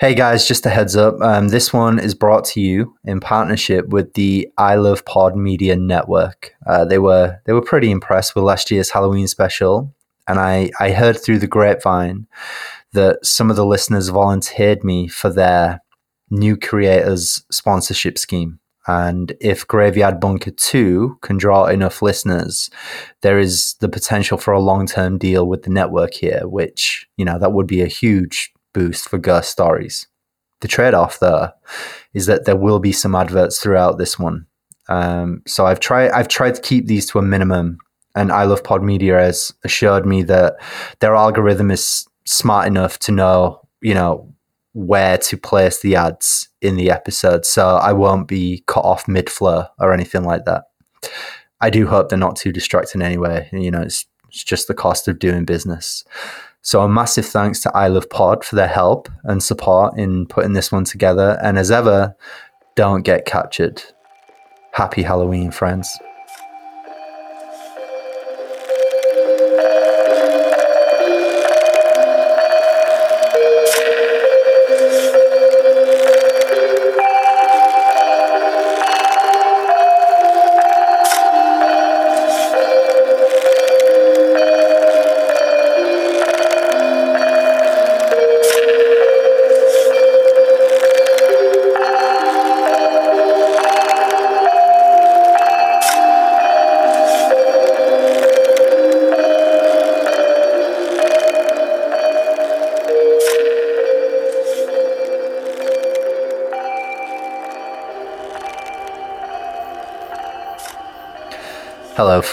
Hey guys, just a heads up. Um, this one is brought to you in partnership with the I Love Pod Media Network. Uh, they were they were pretty impressed with last year's Halloween special, and I I heard through the grapevine that some of the listeners volunteered me for their new creators sponsorship scheme. And if Graveyard Bunker 2 can draw enough listeners, there is the potential for a long term deal with the network here, which, you know, that would be a huge boost for Ghost Stories. The trade off, though, is that there will be some adverts throughout this one. Um, so I've tried I've tried to keep these to a minimum, and I Love Pod Media has assured me that their algorithm is smart enough to know, you know, where to place the ads in the episode. So I won't be cut off mid flow or anything like that. I do hope they're not too distracting anyway. You know, it's, it's just the cost of doing business. So a massive thanks to I Love Pod for their help and support in putting this one together. And as ever, don't get captured. Happy Halloween, friends.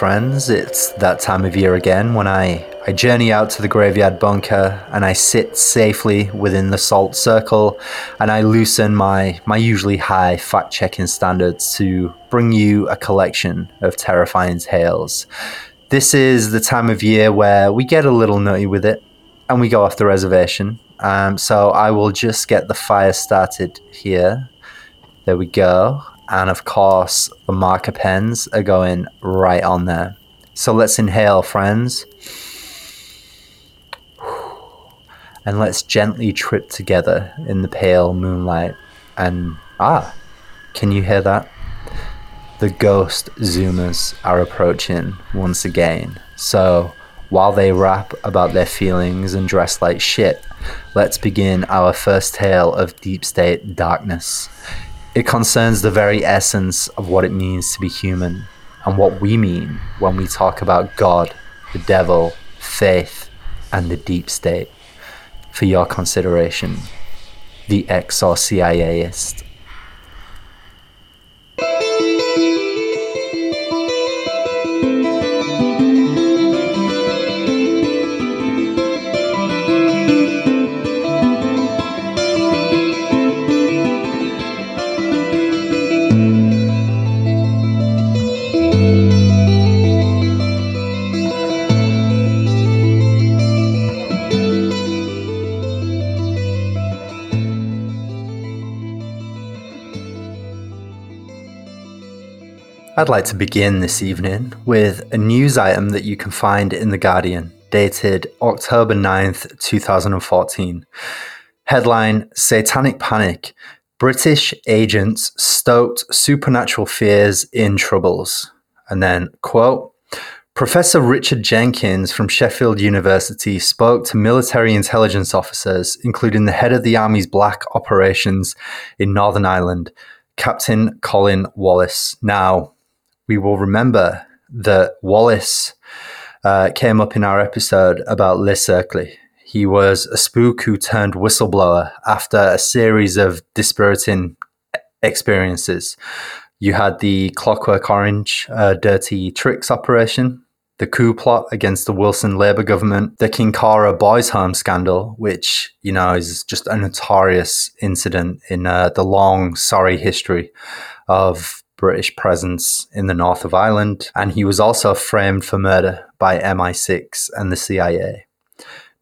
Friends. It's that time of year again when I, I journey out to the graveyard bunker and I sit safely within the salt circle and I loosen my, my usually high fact checking standards to bring you a collection of terrifying tales. This is the time of year where we get a little nutty with it and we go off the reservation. Um, so I will just get the fire started here. There we go and of course the marker pens are going right on there. So let's inhale, friends. And let's gently trip together in the pale moonlight. And ah, can you hear that? The ghost zoomers are approaching once again. So while they rap about their feelings and dress like shit, let's begin our first tale of deep state darkness. It concerns the very essence of what it means to be human and what we mean when we talk about God, the devil, faith, and the deep state. For your consideration, the Exorciaist. I'd like to begin this evening with a news item that you can find in The Guardian, dated October 9th, 2014. Headline Satanic Panic British agents stoked supernatural fears in troubles. And then, quote, Professor Richard Jenkins from Sheffield University spoke to military intelligence officers, including the head of the Army's black operations in Northern Ireland, Captain Colin Wallace. Now, we will remember that Wallace uh, came up in our episode about Les Cercles. He was a spook who turned whistleblower after a series of dispiriting experiences. You had the Clockwork Orange uh, dirty tricks operation, the coup plot against the Wilson Labour government, the Kincora Boys Home scandal, which, you know, is just a notorious incident in uh, the long, sorry history of British presence in the north of Ireland, and he was also framed for murder by MI6 and the CIA.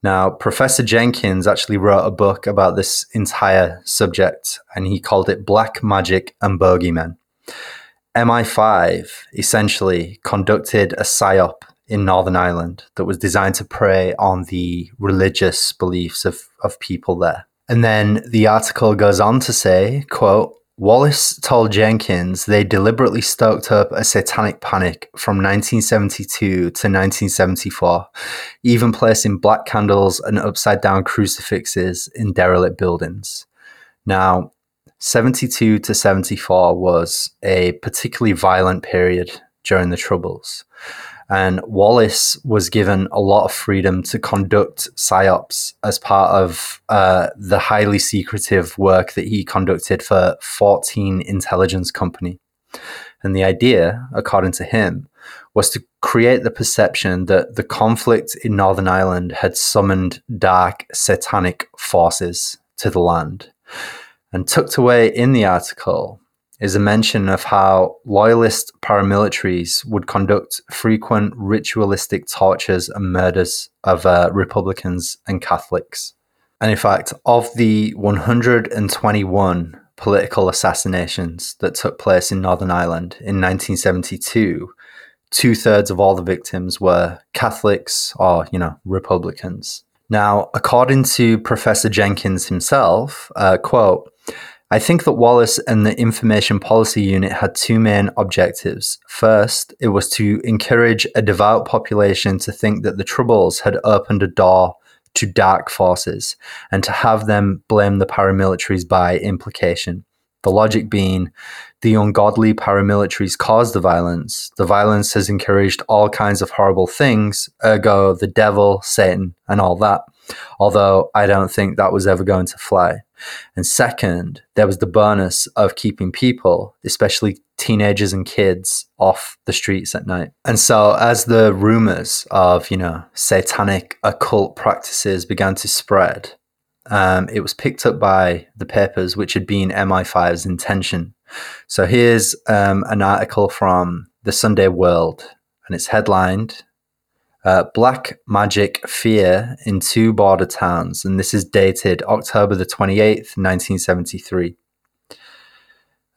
Now, Professor Jenkins actually wrote a book about this entire subject, and he called it Black Magic and Bogeymen. MI5 essentially conducted a psyop in Northern Ireland that was designed to prey on the religious beliefs of, of people there. And then the article goes on to say, quote, Wallace told Jenkins they deliberately stoked up a satanic panic from 1972 to 1974, even placing black candles and upside down crucifixes in derelict buildings. Now, 72 to 74 was a particularly violent period during the Troubles. And Wallace was given a lot of freedom to conduct psyops as part of uh, the highly secretive work that he conducted for 14 intelligence company. And the idea, according to him, was to create the perception that the conflict in Northern Ireland had summoned dark satanic forces to the land. And tucked away in the article is a mention of how loyalist paramilitaries would conduct frequent ritualistic tortures and murders of uh, Republicans and Catholics. And in fact, of the 121 political assassinations that took place in Northern Ireland in 1972, two thirds of all the victims were Catholics or, you know, Republicans. Now, according to Professor Jenkins himself, uh, quote, I think that Wallace and the Information Policy Unit had two main objectives. First, it was to encourage a devout population to think that the Troubles had opened a door to dark forces and to have them blame the paramilitaries by implication. The logic being the ungodly paramilitaries caused the violence. The violence has encouraged all kinds of horrible things, ergo, the devil, Satan, and all that. Although I don't think that was ever going to fly. And second, there was the bonus of keeping people, especially teenagers and kids, off the streets at night. And so, as the rumors of, you know, satanic occult practices began to spread, um, it was picked up by the papers, which had been MI5's intention. So, here's um, an article from the Sunday World, and it's headlined uh, Black Magic Fear in Two Border Towns, and this is dated October the 28th, 1973.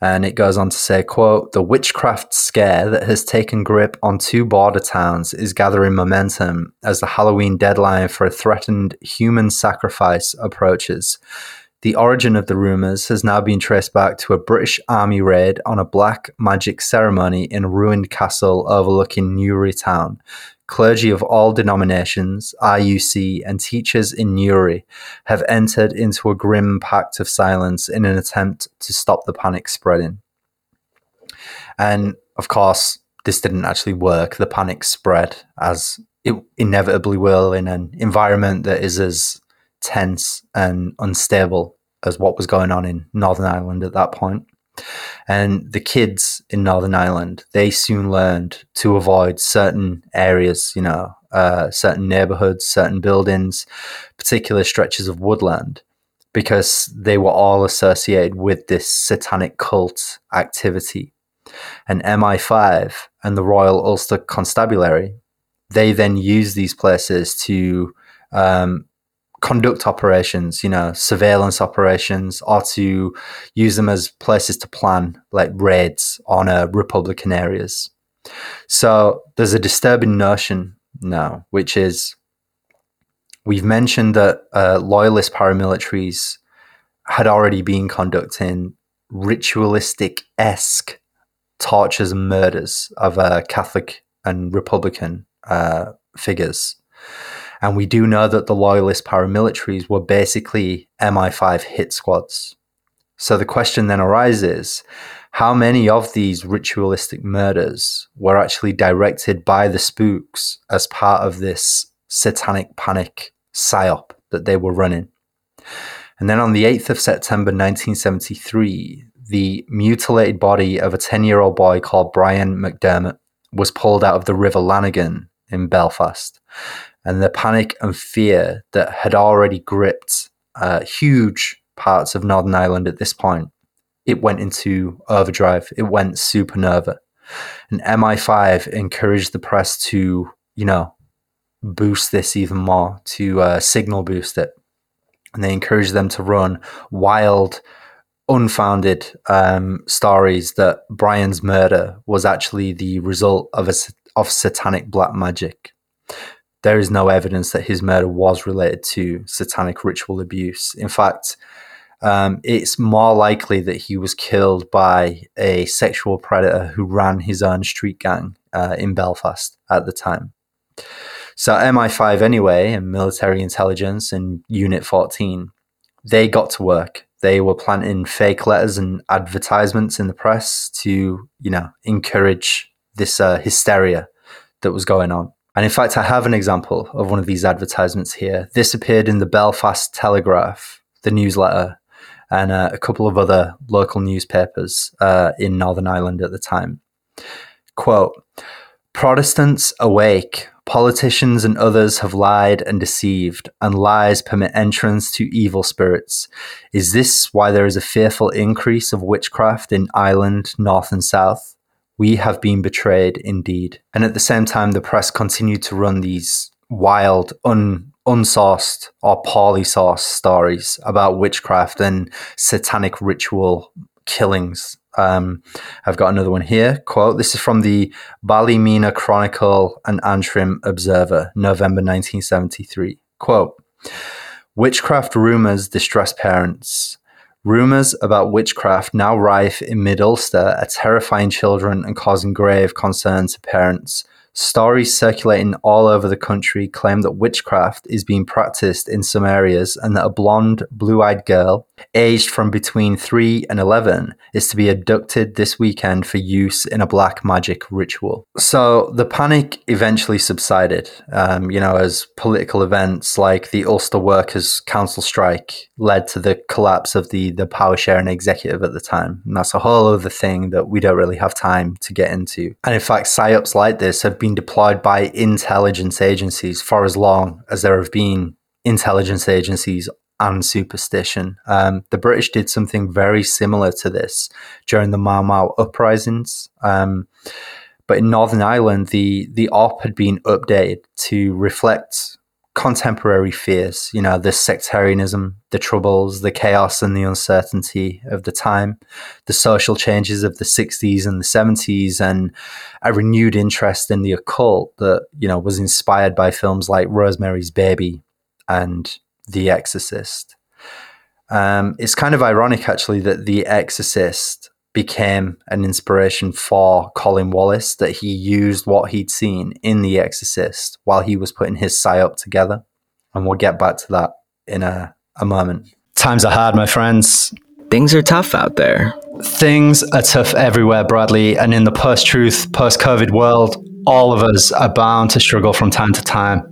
And it goes on to say, quote, the witchcraft scare that has taken grip on two border towns is gathering momentum as the Halloween deadline for a threatened human sacrifice approaches. The origin of the rumors has now been traced back to a British Army raid on a black magic ceremony in a ruined castle overlooking Newry town, clergy of all denominations, RUC, and teachers in Newry have entered into a grim pact of silence in an attempt to stop the panic spreading. And of course, this didn't actually work. The panic spread as it inevitably will in an environment that is as tense and unstable as what was going on in Northern Ireland at that point. And the kids in Northern Ireland, they soon learned to avoid certain areas, you know, uh, certain neighborhoods, certain buildings, particular stretches of woodland, because they were all associated with this satanic cult activity. And MI5 and the Royal Ulster Constabulary, they then used these places to um, conduct operations, you know, surveillance operations, or to use them as places to plan like raids on uh, Republican areas. So there's a disturbing notion now, which is we've mentioned that uh, loyalist paramilitaries had already been conducting ritualistic esque tortures and murders of uh, Catholic and Republican uh, figures. And we do know that the loyalist paramilitaries were basically MI5 hit squads. So the question then arises how many of these ritualistic murders were actually directed by the spooks as part of this satanic panic psyop that they were running? And then on the 8th of September 1973, the mutilated body of a 10 year old boy called Brian McDermott was pulled out of the River Lagan in Belfast and the panic and fear that had already gripped uh, huge parts of Northern Ireland at this point, it went into overdrive. It went supernova. And MI5 encouraged the press to, you know, boost this even more, to uh, signal boost it. And they encouraged them to run wild, unfounded um, stories that Brian's murder was actually the result of a of satanic black magic there is no evidence that his murder was related to satanic ritual abuse. In fact, um, it's more likely that he was killed by a sexual predator who ran his own street gang uh, in Belfast at the time. So MI5 anyway, and military intelligence and Unit 14, they got to work. They were planting fake letters and advertisements in the press to, you know, encourage this uh, hysteria that was going on. And in fact, I have an example of one of these advertisements here. This appeared in the Belfast Telegraph, the newsletter, and uh, a couple of other local newspapers uh, in Northern Ireland at the time. Quote Protestants awake. Politicians and others have lied and deceived, and lies permit entrance to evil spirits. Is this why there is a fearful increase of witchcraft in Ireland, North and South? We have been betrayed indeed. And at the same time, the press continued to run these wild, un, unsourced or poorly sourced stories about witchcraft and satanic ritual killings. Um, I've got another one here. Quote This is from the Ballymena Chronicle and Antrim Observer, November 1973. Quote Witchcraft rumors distress parents. Rumors about witchcraft now rife in Mid Ulster are terrifying children and causing grave concern to parents. Stories circulating all over the country claim that witchcraft is being practiced in some areas and that a blonde, blue eyed girl, aged from between 3 and 11, is to be abducted this weekend for use in a black magic ritual. So the panic eventually subsided, um, you know, as political events like the Ulster Workers' Council strike led to the collapse of the, the power sharing executive at the time. And that's a whole other thing that we don't really have time to get into. And in fact, psyops like this have been deployed by intelligence agencies for as long as there have been intelligence agencies and superstition. Um, the British did something very similar to this during the Mau Mau uprisings. Um, but in Northern Ireland, the the op had been updated to reflect contemporary fears, you know, the sectarianism, the troubles, the chaos and the uncertainty of the time, the social changes of the 60s and the 70s, and a renewed interest in the occult that, you know, was inspired by films like Rosemary's Baby and The Exorcist. Um, it's kind of ironic, actually, that The Exorcist became an inspiration for Colin Wallace that he used what he'd seen in The Exorcist while he was putting his psyop together. And we'll get back to that in a, a moment. Times are hard, my friends. Things are tough out there. Things are tough everywhere, Bradley. And in the post truth, post COVID world, all of us are bound to struggle from time to time.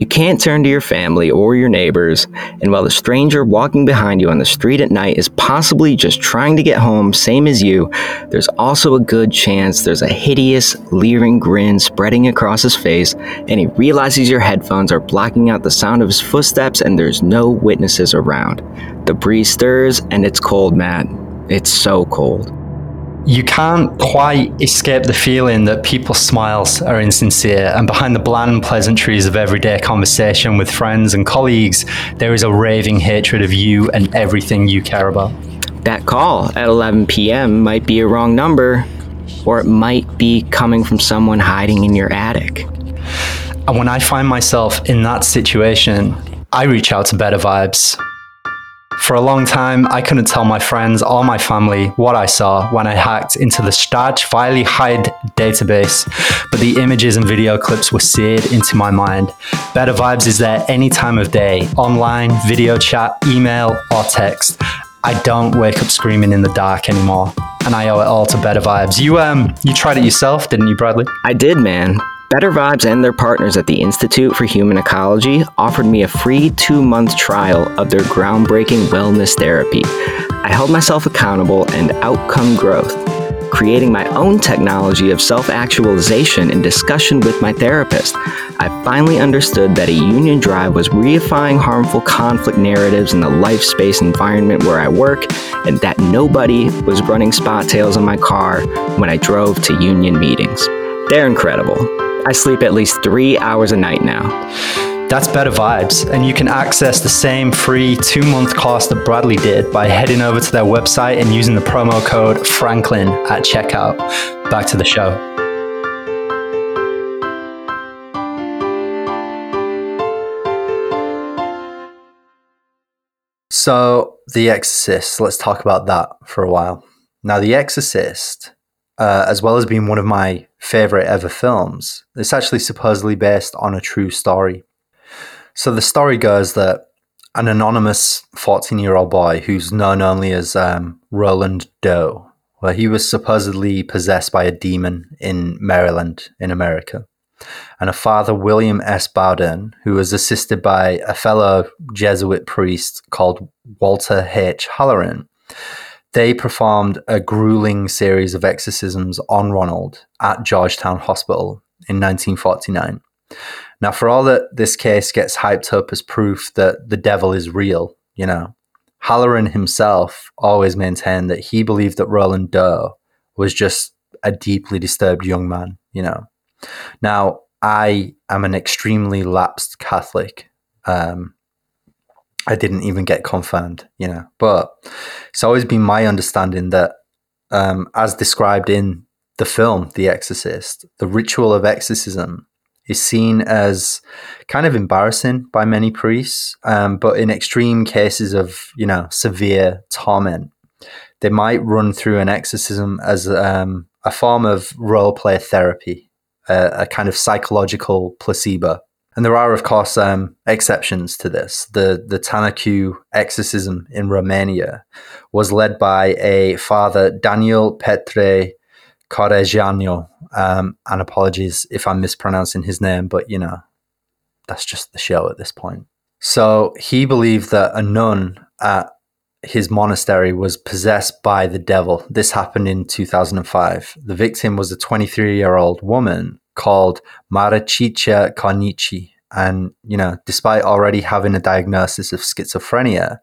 You can't turn to your family or your neighbors, and while the stranger walking behind you on the street at night is possibly just trying to get home, same as you, there's also a good chance there's a hideous, leering grin spreading across his face, and he realizes your headphones are blocking out the sound of his footsteps and there's no witnesses around. The breeze stirs, and it's cold, Matt. It's so cold you can't quite escape the feeling that people's smiles are insincere, and behind the bland pleasantries of everyday conversation with friends and colleagues, there is a raving hatred of you and everything you care about. That call at 11 p.m. might be a wrong number, or it might be coming from someone hiding in your attic. And when I find myself in that situation, I reach out to Better Vibes. For a long time, I couldn't tell my friends or my family what I saw when I hacked into the Staatsveiligkeit database, but the images and video clips were seared into my mind. Better Vibes is there any time of day, online, video chat, email, or text. I don't wake up screaming in the dark anymore, and I owe it all to Better Vibes. You um, you tried it yourself, didn't you, Bradley? I did, man. Better Vibes and their partners at the Institute for Human Ecology offered me a free two month trial of their groundbreaking wellness therapy. I held myself accountable and outcome growth, creating my own technology of self actualization in discussion with my therapist. I finally understood that a union drive was reifying harmful conflict narratives in the life space environment where I work, and that nobody was running spot tails in my car when I drove to union meetings. They're incredible. I sleep at least three hours a night now. That's Better Vibes, and you can access the same free two month course that Bradley did by heading over to their website and using the promo code Franklin at checkout. Back to the show. So, The Exorcist, let's talk about that for a while. Now, The Exorcist, uh, as well as being one of my favorite ever films, it's actually supposedly based on a true story. So, the story goes that an anonymous 14 year old boy who's known only as um, Roland Doe, well, he was supposedly possessed by a demon in Maryland, in America. And a father, William S. Bowdern, who was assisted by a fellow Jesuit priest called Walter H. Halloran, they performed a grueling series of exorcisms on Ronald at Georgetown Hospital in 1949. Now, for all that this case gets hyped up as proof that the devil is real, you know, Halloran himself always maintained that he believed that Roland Doe was just a deeply disturbed young man, you know. Now, I am an extremely lapsed Catholic. Um, I didn't even get confirmed, you know, but it's always been my understanding that, um, as described in the film The Exorcist, the ritual of exorcism is seen as kind of embarrassing by many priests, um, but in extreme cases of you know severe torment, they might run through an exorcism as um, a form of role play therapy, a, a, kind of psychological placebo. And there are, of course, um, exceptions to this. The the Tanacu exorcism in Romania was led by a father, Daniel Petre Corogeanu. Um, and apologies if I'm mispronouncing his name, but you know, that's just the show at this point. So he believed that a nun at his monastery was possessed by the devil. This happened in 2005. The victim was a 23 year old woman called Maricica Cornici. And, you know, despite already having a diagnosis of schizophrenia,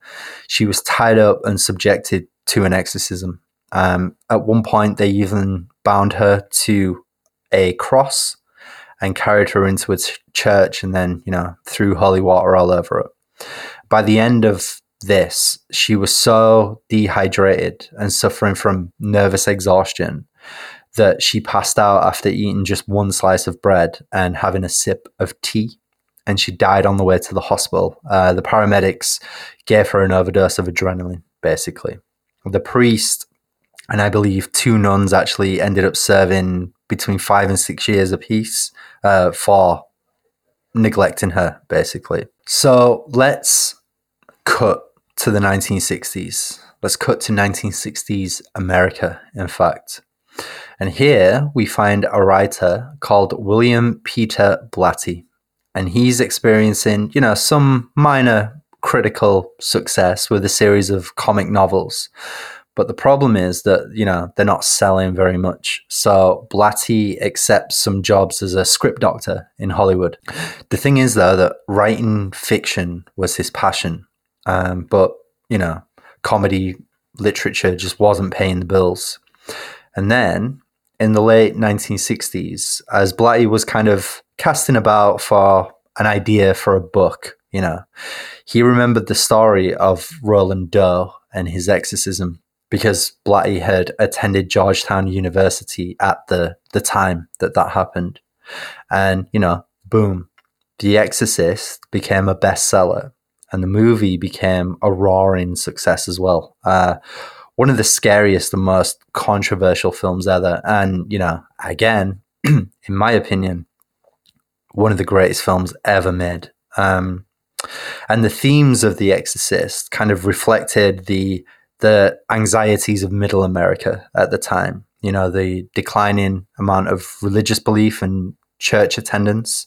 she was tied up and subjected to an exorcism. Um, at one point, they even bound her to a cross and carried her into a church and then, you know, threw holy water all over it. By the end of this, she was so dehydrated and suffering from nervous exhaustion that she passed out after eating just one slice of bread and having a sip of tea. And she died on the way to the hospital. Uh, the paramedics gave her an overdose of adrenaline, basically. The priest and I believe two nuns actually ended up serving between five and six years apiece uh, for neglecting her, basically. So let's cut to the 1960s. Let's cut to 1960s America, in fact. And here we find a writer called William Peter Blatty. And he's experiencing, you know, some minor critical success with a series of comic novels. But the problem is that, you know, they're not selling very much. So Blatty accepts some jobs as a script doctor in Hollywood. The thing is, though, that writing fiction was his passion. Um, but, you know, comedy literature just wasn't paying the bills. And then in the late 1960s, as Blatty was kind of casting about for an idea for a book, you know, he remembered the story of Roland Doe and his exorcism because Blatty had attended Georgetown University at the the time that that happened, and you know, boom, The Exorcist became a bestseller, and the movie became a roaring success as well. Uh, one of the scariest and most controversial films ever, and you know, again, in my opinion, one of the greatest films ever made. Um, and the themes of The Exorcist kind of reflected the the anxieties of middle America at the time. You know, the declining amount of religious belief and church attendance,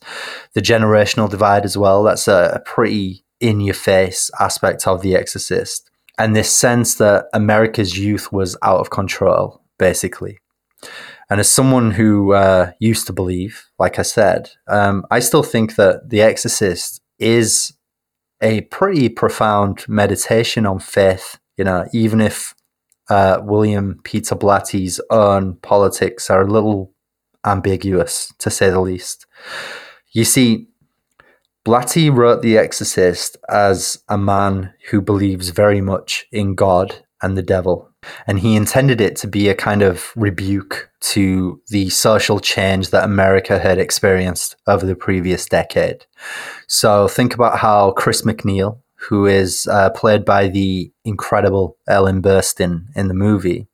the generational divide as well. That's a, a pretty in your face aspect of The Exorcist. And this sense that America's youth was out of control, basically. And as someone who uh, used to believe, like I said, um, I still think that The Exorcist is a pretty profound meditation on faith you know, even if uh, William Peter Blatty's own politics are a little ambiguous, to say the least. You see, Blatty wrote The Exorcist as a man who believes very much in God and the devil. And he intended it to be a kind of rebuke to the social change that America had experienced over the previous decade. So think about how Chris McNeil, who is uh, played by the incredible Ellen Burstyn in the movie.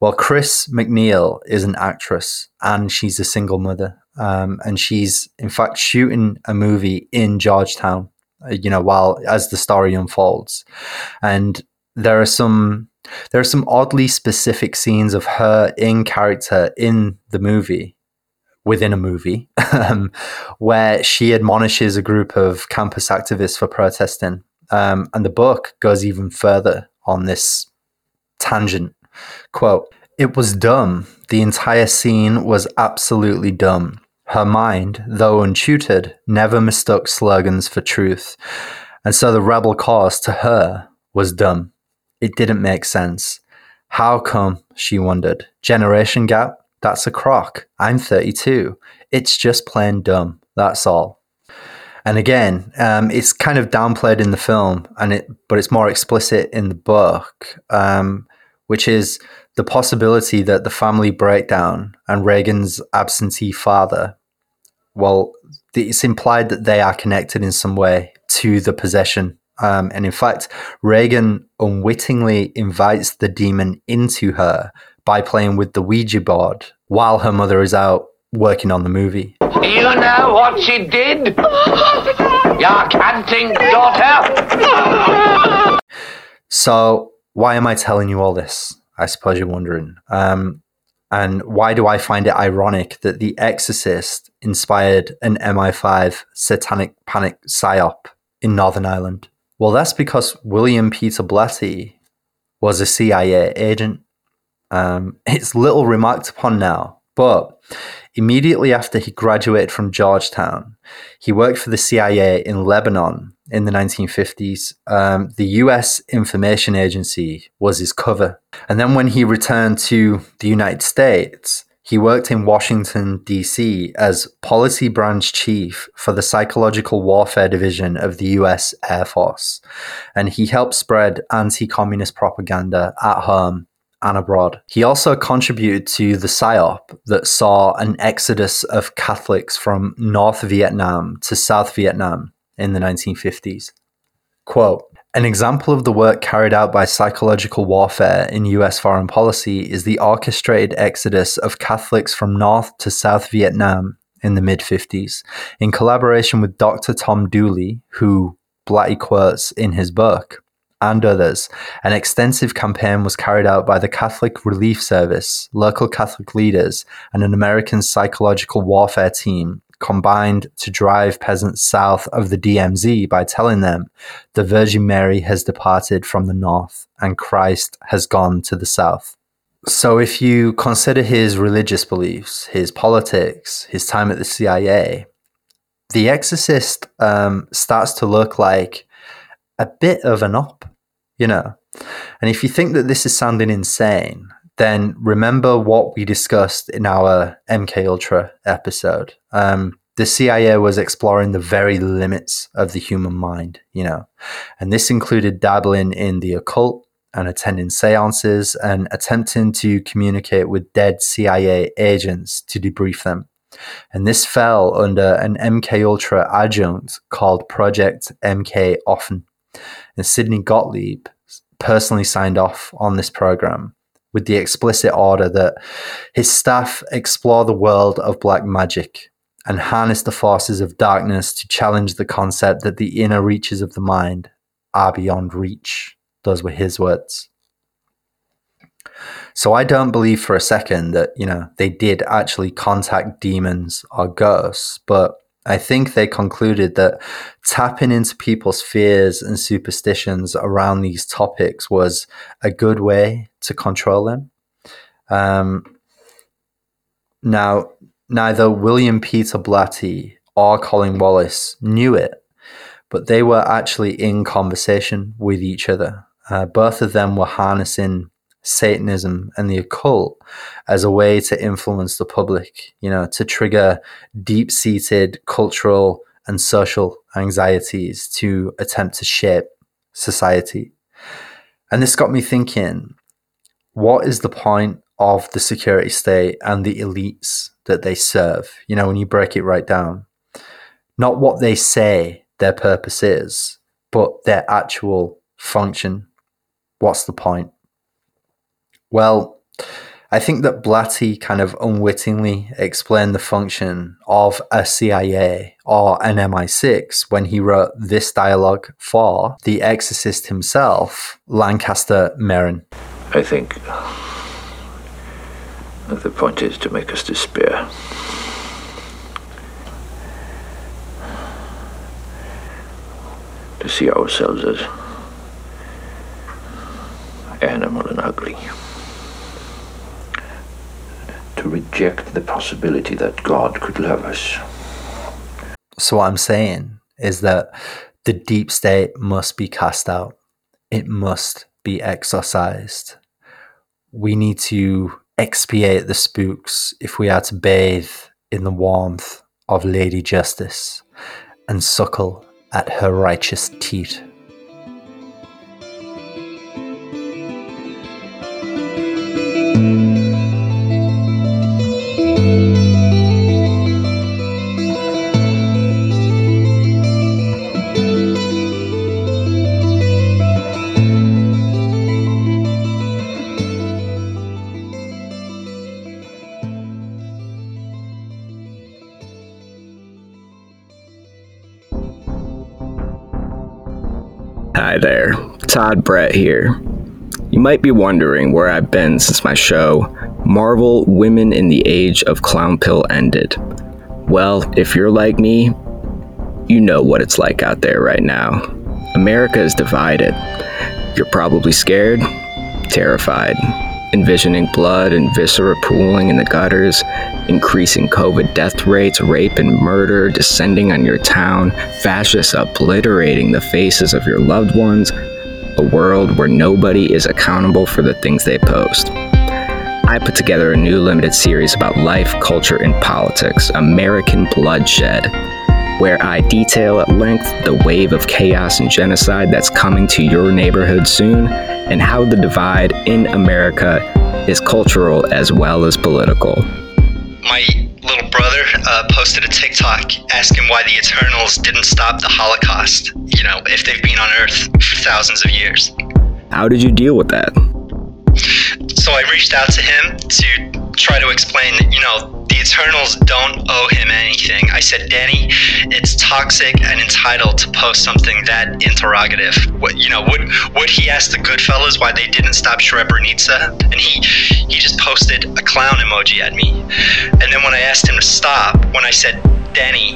Well, Chris McNeil is an actress and she's a single mother. Um, and she's, in fact, shooting a movie in Georgetown, uh, you know, while as the story unfolds. And there are some. There are some oddly specific scenes of her in character in the movie within a movie um, where she admonishes a group of campus activists for protesting. Um, and the book goes even further on this tangent. Quote, it was dumb. The entire scene was absolutely dumb. Her mind, though untutored, never mistook slogans for truth. And so the rebel cause to her was dumb. It didn't make sense. How come, she wondered. Generation gap? That's a crock. I'm 32. It's just plain dumb. That's all. And again, um, it's kind of downplayed in the film, and it, but it's more explicit in the book, um, which is the possibility that the family breakdown and Regan's absentee father, well, it's implied that they are connected in some way to the possession. Um, and in fact, Regan unwittingly invites the demon into her by playing with the Ouija board while her mother is out working on the movie. You know what she did? Your canting daughter? So, why am I telling you all this? I suppose you're wondering. Um, and why do I find it ironic that The Exorcist inspired an MI5 satanic panic psyop in Northern Ireland? Well, that's because William Peter Blatty was a CIA agent um, it's little remarked upon now, but immediately after he graduated from Georgetown, he worked for the CIA in Lebanon in the 1950s. Um, the US Information Agency was his cover. And then when he returned to the United States, he worked in Washington, D.C. as policy branch chief for the psychological warfare division of the U.S. Air Force. And he helped spread anti communist propaganda at home and abroad. He also contributed to the PSYOP that saw an exodus of Catholics from North Vietnam to South Vietnam in the 1950s. Quote, an example of the work carried out by psychological warfare in US foreign policy is the orchestrated exodus of Catholics from North to South Vietnam in the mid 50s, in collaboration with Dr. Tom Dooley, who Blatty quotes in his book and others, an extensive campaign was carried out by the Catholic Relief Service, local Catholic leaders, and an American psychological warfare team combined to drive peasants south of the DMZ by telling them the Virgin Mary has departed from the north and Christ has gone to the south. So, if you consider his religious beliefs, his politics, his time at the CIA, The Exorcist um, starts to look like a bit of an op you know. And if you think that this is sounding insane, then remember what we discussed in our MK Ultra episode. Um, the CIA was exploring the very limits of the human mind, you know, and this included dabbling in the occult and attending seances and attempting to communicate with dead CIA agents to debrief them. And this fell under an MK Ultra adjunct called Project MK Often and Sidney Gottlieb personally signed off on this program with the explicit order that his staff explore the world of black magic and harness the forces of darkness to challenge the concept that the inner reaches of the mind are beyond reach. Those were his words. So I don't believe for a second that, you know, they did actually contact demons or ghosts, but I think they concluded that tapping into people's fears and superstitions around these topics was a good way to control them. Um, now, neither William Peter Blatty or Colin Wallace knew it, but they were actually in conversation with each other. Uh, both of them were harnessing Satanism and the occult as a way to influence the public, you know, to trigger deep seated cultural and social anxieties to attempt to shape society. And this got me thinking what is the point of the security state and the elites that they serve? You know, when you break it right down, not what they say their purpose is, but their actual function. What's the point? Well, I think that Blatty kind of unwittingly explained the function of a CIA or an MI6 when he wrote this dialogue for the exorcist himself, Lankester Merrin. I think the point is to make us despair. To see ourselves as animal and ugly to reject the possibility that God could love us. So, what I'm saying is that the deep state must be cast out, it must be exorcised. We need to expiate the spooks if we are to bathe in the warmth of Lady Justice and suckle at her righteous teat. Brett here. You might be wondering where I've been since my show, Marvel Women in the Age of Clown Pill ended. Well, if you're like me, you know what it's like out there right now. America is divided. You're probably scared, terrified, envisioning blood and viscera pooling in the gutters, increasing COVID death rates, rape and murder descending on your town, fascists obliterating the faces of your loved ones, a world where nobody is accountable for the things they post. I put together a new limited series about life, culture, and politics American Bloodshed, where I detail at length the wave of chaos and genocide that's coming to your neighborhood soon, and how the divide in America is cultural as well as political. My little brother uh, posted a TikTok asking why the Eternals didn't stop the Holocaust, you know, if they've been on Earth for thousands of years. How did you deal with that? So I reached out to him to try to explain that, you know, the Eternals don't owe him anything. I said, Danny, it's toxic and entitled to post something that interrogative. What you know, would would he ask the Goodfellas why they didn't stop Srebrenica? And he he just posted a clown emoji at me. And then when I asked him to stop, when I said, Danny,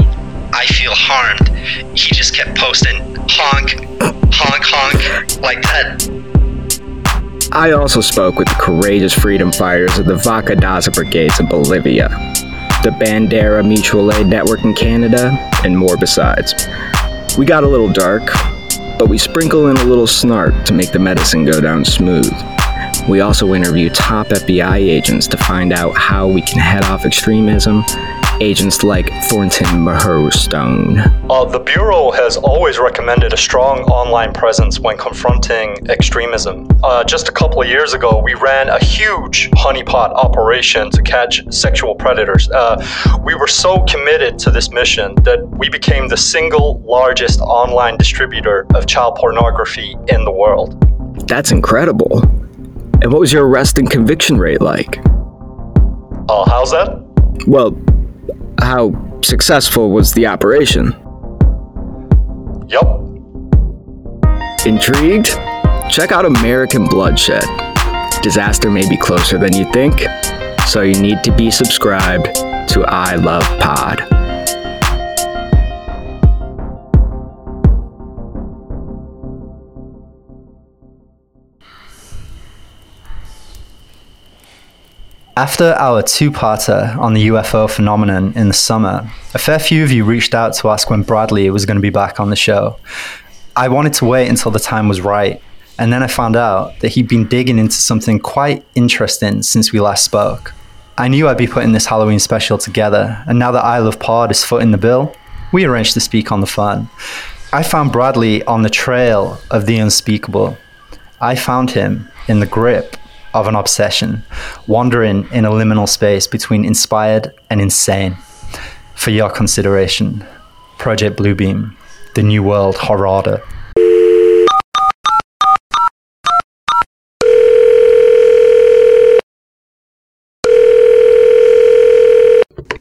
I feel harmed, he just kept posting honk, honk, honk, like that. I also spoke with the courageous freedom fighters of the Vaca Daza Brigades in Bolivia, the Bandera Mutual Aid Network in Canada, and more besides. We got a little dark, but we sprinkle in a little snark to make the medicine go down smooth. We also interview top FBI agents to find out how we can head off extremism agents like Thornton Mahurstone. Uh, the Bureau has always recommended a strong online presence when confronting extremism. Uh, just a couple of years ago, we ran a huge honeypot operation to catch sexual predators. Uh, we were so committed to this mission that we became the single largest online distributor of child pornography in the world. That's incredible. And what was your arrest and conviction rate like? Uh, how's that? Well, how successful was the operation? Yup. Intrigued? Check out American Bloodshed. Disaster may be closer than you think, so you need to be subscribed to I Love Pod. After our two parter on the UFO phenomenon in the summer, a fair few of you reached out to ask when Bradley was going to be back on the show. I wanted to wait until the time was right, and then I found out that he'd been digging into something quite interesting since we last spoke. I knew I'd be putting this Halloween special together, and now that I Love Pod is footing the bill, we arranged to speak on the phone. I found Bradley on the trail of the unspeakable. I found him in the grip of an obsession, wandering in a liminal space between inspired and insane. For your consideration, Project Bluebeam, the New World Horada.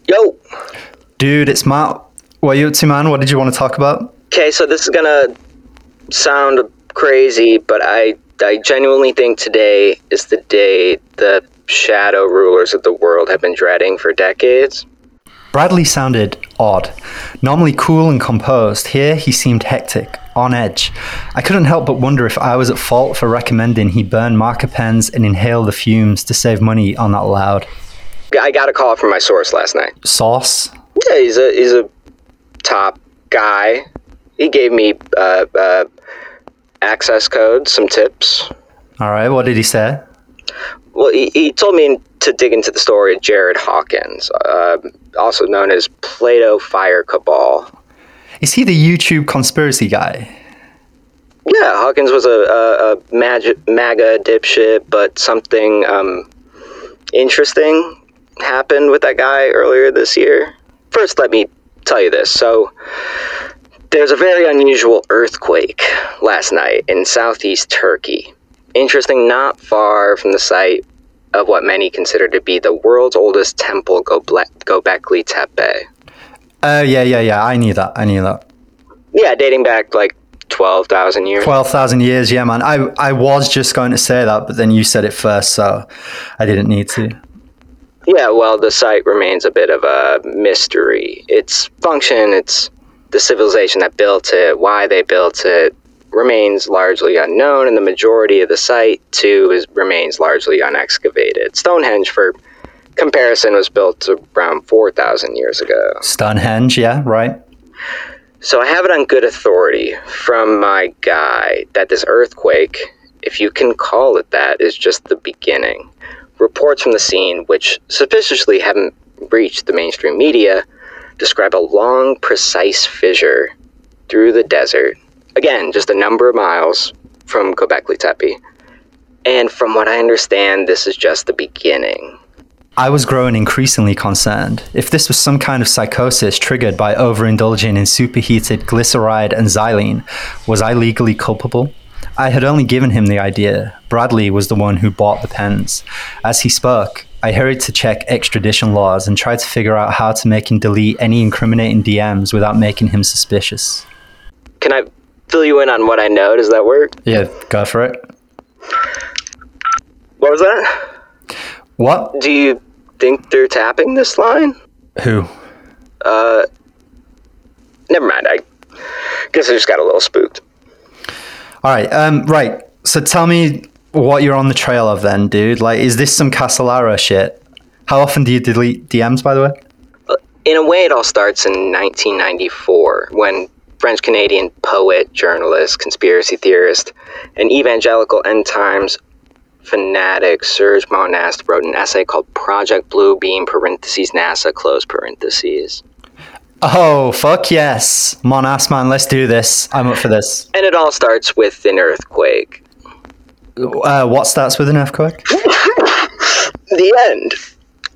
Yo! Dude, it's Matt. What you up to, man? What did you want to talk about? Okay, so this is gonna sound crazy, but I I genuinely think today is the day the shadow rulers of the world have been dreading for decades. Bradley sounded odd. Normally cool and composed, here he seemed hectic, on edge. I couldn't help but wonder if I was at fault for recommending he burn marker pens and inhale the fumes to save money on that loud. I got a call from my source last night. Sauce? Yeah, he's a he's a top guy. He gave me uh, uh, access codes, some tips. All right, what did he say? Well, he, he told me to dig into the story of Jared Hawkins, uh, also known as Plato Fire Cabal. Is he the YouTube conspiracy guy? Yeah, Hawkins was a, a, a mag- MAGA dipshit, but something um, interesting happened with that guy earlier this year. First, let me tell you this. So, there's a very unusual earthquake last night in southeast Turkey. Interesting, not far from the site of what many consider to be the world's oldest temple, Goble- Gobekli Tepe. Oh, uh, yeah, yeah, yeah. I knew that. I knew that. Yeah, dating back like 12,000 years. 12,000 years, yeah, man. I, I was just going to say that, but then you said it first, so I didn't need to. Yeah, well, the site remains a bit of a mystery. Its function, its the civilization that built it, why they built it, remains largely unknown, and the majority of the site, too, is, remains largely unexcavated. Stonehenge, for comparison, was built around 4,000 years ago. Stonehenge, yeah, right. So I have it on good authority from my guy that this earthquake, if you can call it that, is just the beginning. Reports from the scene, which suspiciously haven't reached the mainstream media, describe a long, precise fissure through the desert. Again, just a number of miles from Göbekli Tepe. And from what I understand, this is just the beginning. I was growing increasingly concerned. If this was some kind of psychosis triggered by overindulging in superheated glyceride and xylene, was I legally culpable? I had only given him the idea. Bradley was the one who bought the pens. As he spoke, I hurried to check extradition laws and tried to figure out how to make him delete any incriminating DMs without making him suspicious. Can I fill you in on what I know? Does that work? Yeah, go for it. What was that? What? Do you think they're tapping this line? Who? Uh, never mind. I guess I just got a little spooked. All right. Um. Right. So tell me what you're on the trail of, then, dude. Like, is this some Casolaro shit? How often do you delete DMs, by the way? Uh, in a way, it all starts in 1994 when French Canadian poet, journalist, conspiracy theorist, and evangelical end times fanatic Serge Monast wrote an essay called Project Blue Beam parentheses NASA close parentheses. Oh, fuck yes. Monast, man, let's do this. I'm up for this. And it all starts with an earthquake. Uh, what starts with an F earthquake? the end.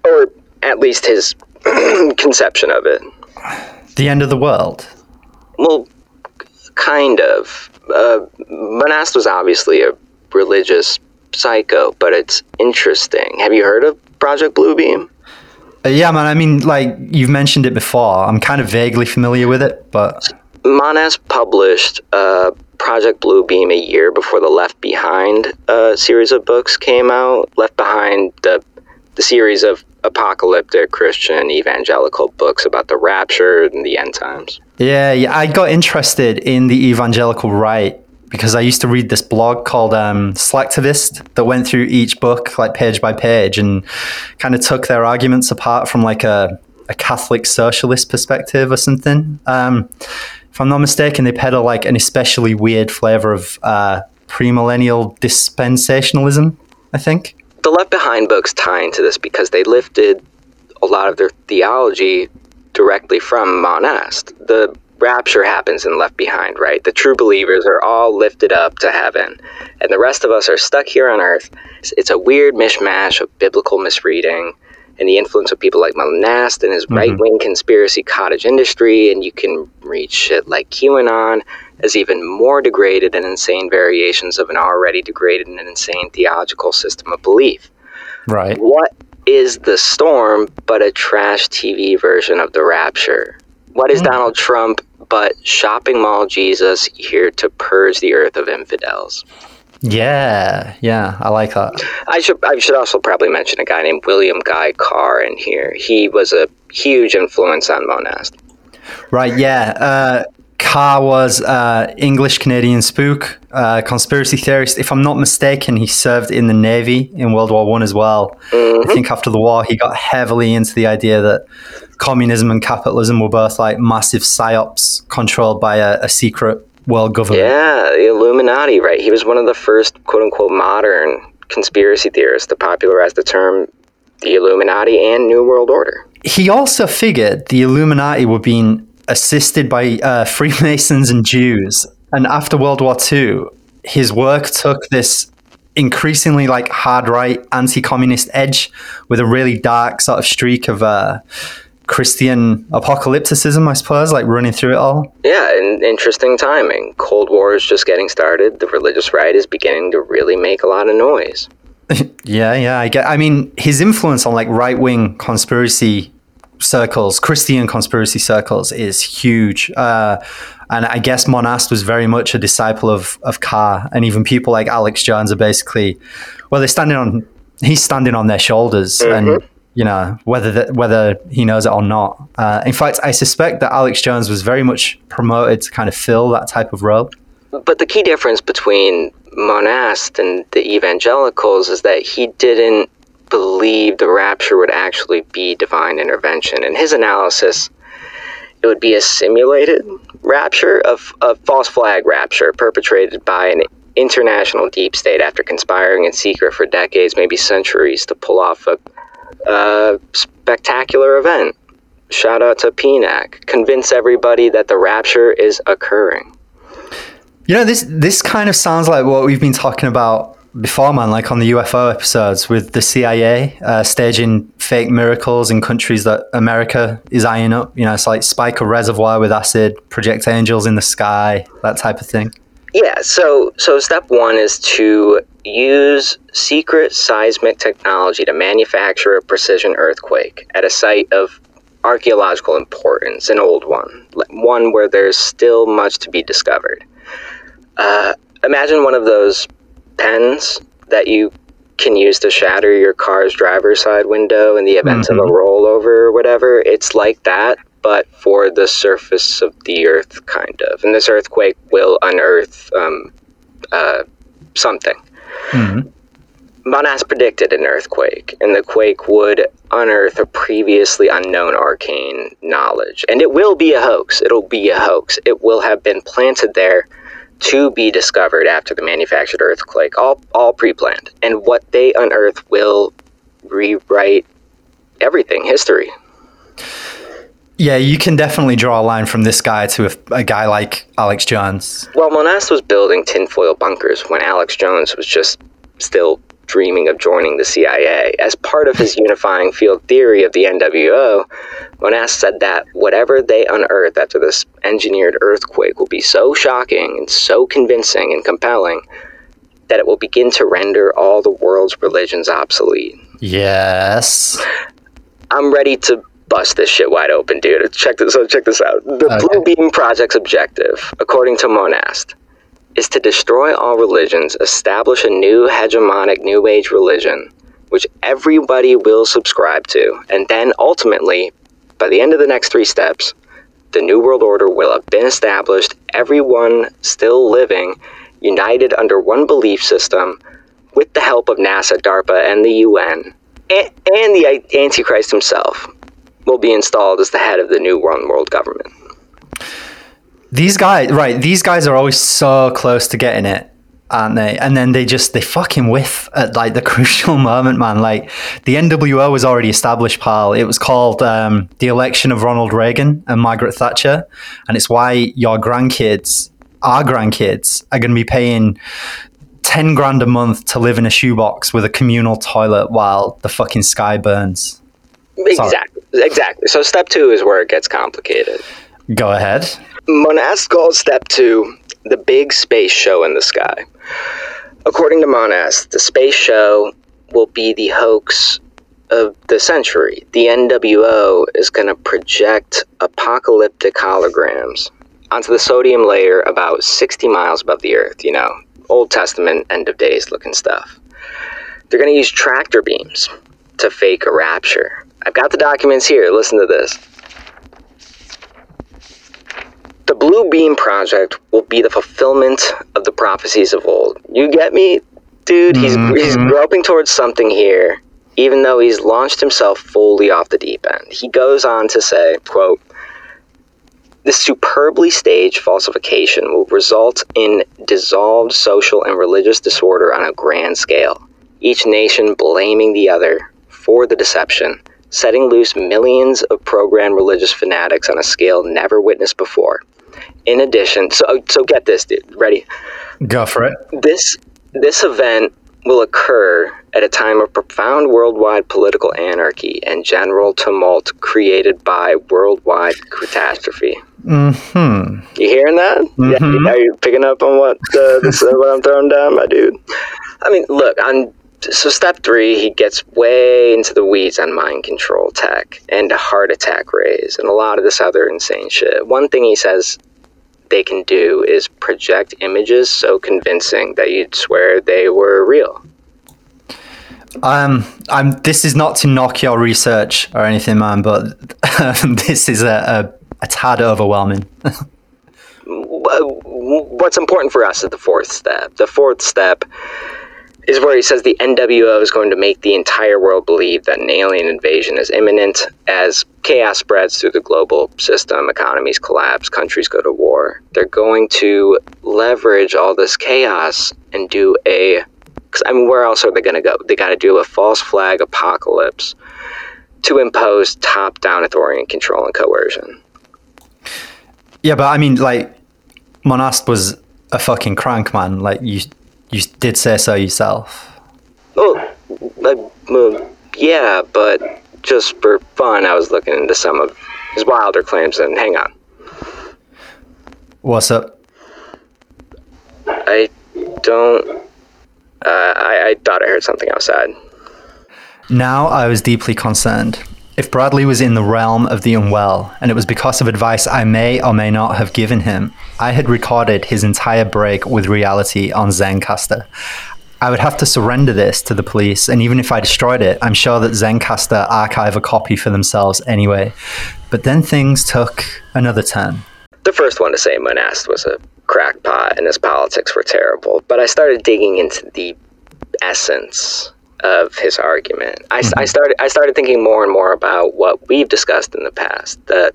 Or at least his conception of it. The end of the world? Well, kind of. Uh, Monast was obviously a religious psycho, but it's interesting. Have you heard of Project Bluebeam? Uh, yeah, man. I mean, like you've mentioned it before. I'm kind of vaguely familiar with it, but Monast published uh, Project Bluebeam a year before the Left Behind uh, series of books came out. Left Behind, the the series of apocalyptic Christian evangelical books about the rapture and the end times. Yeah, yeah. I got interested in the evangelical right because I used to read this blog called um, Slacktivist that went through each book like page by page and kind of took their arguments apart from like a, a Catholic socialist perspective or something. Um, if I'm not mistaken, they peddle like an especially weird flavor of uh, premillennial dispensationalism. I think the Left Behind books tie into this because they lifted a lot of their theology directly from Monast. The rapture happens in Left Behind, right? The true believers are all lifted up to heaven, and the rest of us are stuck here on earth. It's a weird mishmash of biblical misreading and the influence of people like Monast and his mm-hmm. right wing conspiracy cottage industry, and you can read shit like QAnon as even more degraded and insane variations of an already degraded and insane theological system of belief. Right. What is the storm but a trash TV version of the rapture? What is Donald Trump but shopping mall Jesus here to purge the earth of infidels? Yeah, yeah, I like that. I should I should also probably mention a guy named William Guy Carr in here. He was a huge influence on Monast. Right, yeah. Uh, Carr was uh, English Canadian spook, uh, conspiracy theorist. If I'm not mistaken, he served in the Navy in World War One as well. I think after the war, he got heavily into the idea that communism and capitalism were both like massive psyops controlled by a, a secret world government. Yeah, the Illuminati, right? He was one of the first quote unquote modern conspiracy theorists to popularize the term the Illuminati and New World Order. He also figured the Illuminati were being assisted by uh, Freemasons and Jews. And after World War II, his work took this increasingly like hard right, anti communist edge with a really dark sort of streak of uh, Christian apocalypticism, I suppose, like running through it all. Yeah, and interesting timing. Cold War is just getting started. The religious right is beginning to really make a lot of noise. Yeah, yeah, I get. I mean, his influence on like right wing conspiracy circles, Christian conspiracy circles, is huge. Uh, and I guess Monast was very much a disciple of of Carr, and even people like Alex Jones are basically, well, they're standing on. He's standing on their shoulders, and you know whether that whether he knows it or not. Uh, in fact, I suspect that Alex Jones was very much promoted to kind of fill that type of role. But the key difference between Monast and the evangelicals is that he didn't believe the rapture would actually be divine intervention. In his analysis, it would be a simulated rapture of a false flag rapture perpetrated by an international deep state after conspiring in secret for decades, maybe centuries, to pull off a, a spectacular event. Shout out to PNAC. Convince everybody that the rapture is occurring. You know, this this kind of sounds like what we've been talking about before, man. Like on the UFO episodes with the CIA uh, staging fake miracles in countries that America is eyeing up. You know, it's like spike a reservoir with acid, project angels in the sky, that type of thing. Yeah, so so step one is to use secret seismic technology to manufacture a precision earthquake at a site of archaeological importance, an old one, one where there's still much to be discovered. Uh, imagine one of those pens that you can use to shatter your car's driver's side window in the event of a rollover or whatever. It's like that, but for the surface of the earth, kind of. And this earthquake will unearth um, uh, something. Monast predicted an earthquake, and the quake would unearth a previously unknown arcane knowledge. And it will be a hoax. It'll be a hoax. It will have been planted there to be discovered after the manufactured earthquake, all, all pre planned. And what they unearth will rewrite everything, history. Yeah, you can definitely draw a line from this guy to a, a guy like Alex Jones. Well, Monast was building tinfoil bunkers when Alex Jones was just still dreaming of joining the CIA. As part of his unifying field theory of the NWO, Monast said that whatever they unearth after this engineered earthquake will be so shocking and so convincing and compelling that it will begin to render all the world's religions obsolete. Yes. I'm ready to bust this shit wide open, dude. Check this. So check this out. The Okay. Blue Beam Project's objective, according to Monast, is to destroy all religions, establish a new hegemonic New Age religion, which everybody will subscribe to, and then ultimately, by the end of the next three steps, the New World Order will have been established. Everyone still living, united under one belief system, with the help of NASA, DARPA, and the UN, and, and the Antichrist himself will be installed as the head of the new one world government. These guys, right? These guys are always so close to getting it, aren't they? And then they just they fucking whiff at like the crucial moment, man. Like the NWO was already established, pal. It was called um, the election of Ronald Reagan and Margaret Thatcher, and it's why your grandkids, our grandkids, are going to be paying. 10 grand a month to live in a shoebox with a communal toilet while the fucking sky burns. Exactly. Exactly. So step two is where it gets complicated. Go ahead. Monast calls step two the big space show in the sky. According to Monast, the space show will be the hoax of the century, the NWO is going to project apocalyptic holograms onto the sodium layer about 60 miles above the Earth, you know, Old Testament, end of days looking stuff. They're going to use tractor beams to fake a rapture. I've got the documents here. Listen to this. The Blue Beam Project will be the fulfillment of the prophecies of old. You get me? Dude, he's, mm-hmm, he's mm-hmm. groping towards something here, even though he's launched himself fully off the deep end. He goes on to say, quote, this superbly staged falsification will result in dissolved social and religious disorder on a grand scale, each nation blaming the other for the deception, setting loose millions of programmed religious fanatics on a scale never witnessed before. In addition, so so get this, dude. Ready? Go for it. This this event will occur at a time of profound worldwide political anarchy and general tumult created by worldwide catastrophe. Hmm. You hearing that? Yeah, are you picking up on what uh, this, uh, what I'm throwing down, my dude? I mean, look, on so step three, he gets way into the weeds on mind control tech and heart attack rays and a lot of this other insane shit. One thing he says they can do is project images so convincing that you'd swear they were real. Um, I'm. This is not to knock your research or anything, man, but this is a, a, a tad overwhelming. What's important for us is the fourth step. The fourth step is where he says the NWO is going to make the entire world believe that an alien invasion is imminent as chaos spreads through the global system, economies collapse, countries go to war. They're going to leverage all this chaos and do a. Cause, I mean, where else are they going to go? They got to do a false flag apocalypse to impose top down authoritarian control and coercion. yeah, but I mean, like, Monast was a fucking crank, man. Like you, you did say so yourself. Oh, yeah, but just for fun, I was looking into some of his wilder claims. And hang on, What's up? I don't. Uh, I, I thought I heard something outside. Now I was deeply concerned. If Bradley was in the realm of the unwell, and it was because of advice I may or may not have given him, I had recorded his entire break with reality on Zencastr. I would have to surrender this to the police, and even if I destroyed it, I'm sure that Zencastr archive a copy for themselves anyway. But then things took another turn. The first one to say Monast was a crackpot and his politics were terrible, but I started digging into the essence of his argument. I, I started I started thinking more and more about what we've discussed in the past that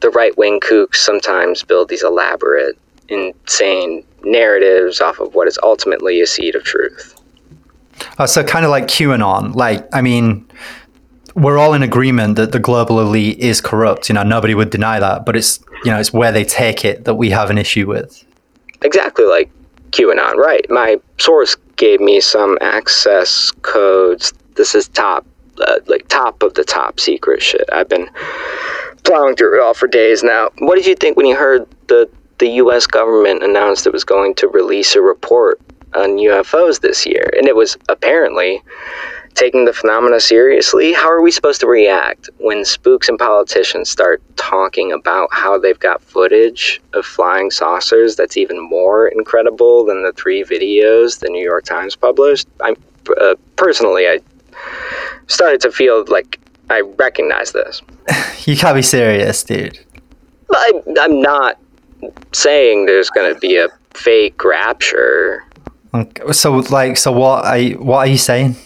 the right wing kooks sometimes build these elaborate, insane narratives off of what is ultimately a seed of truth. Uh, so kind of like QAnon. Like, I mean, we're all in agreement that the global elite is corrupt. You know, nobody would deny that. But it's you know, it's where they take it that we have an issue with. exactly like QAnon, right? My source gave me some access codes. This is top, uh, like top of the top secret shit. I've been plowing through it all for days now. What did you think when you heard the the U.S. government announced it was going to release a report on UFOs this year, and it was apparently taking the phenomena seriously, how are we supposed to react when spooks and politicians start talking about how they've got footage of flying saucers that's even more incredible than the three videos the New York Times published? I uh, personally, I started to feel like I recognize this. You can't be serious, dude. I, I'm not saying there's going to be a fake rapture. Okay, So like, so what? You, what are you saying?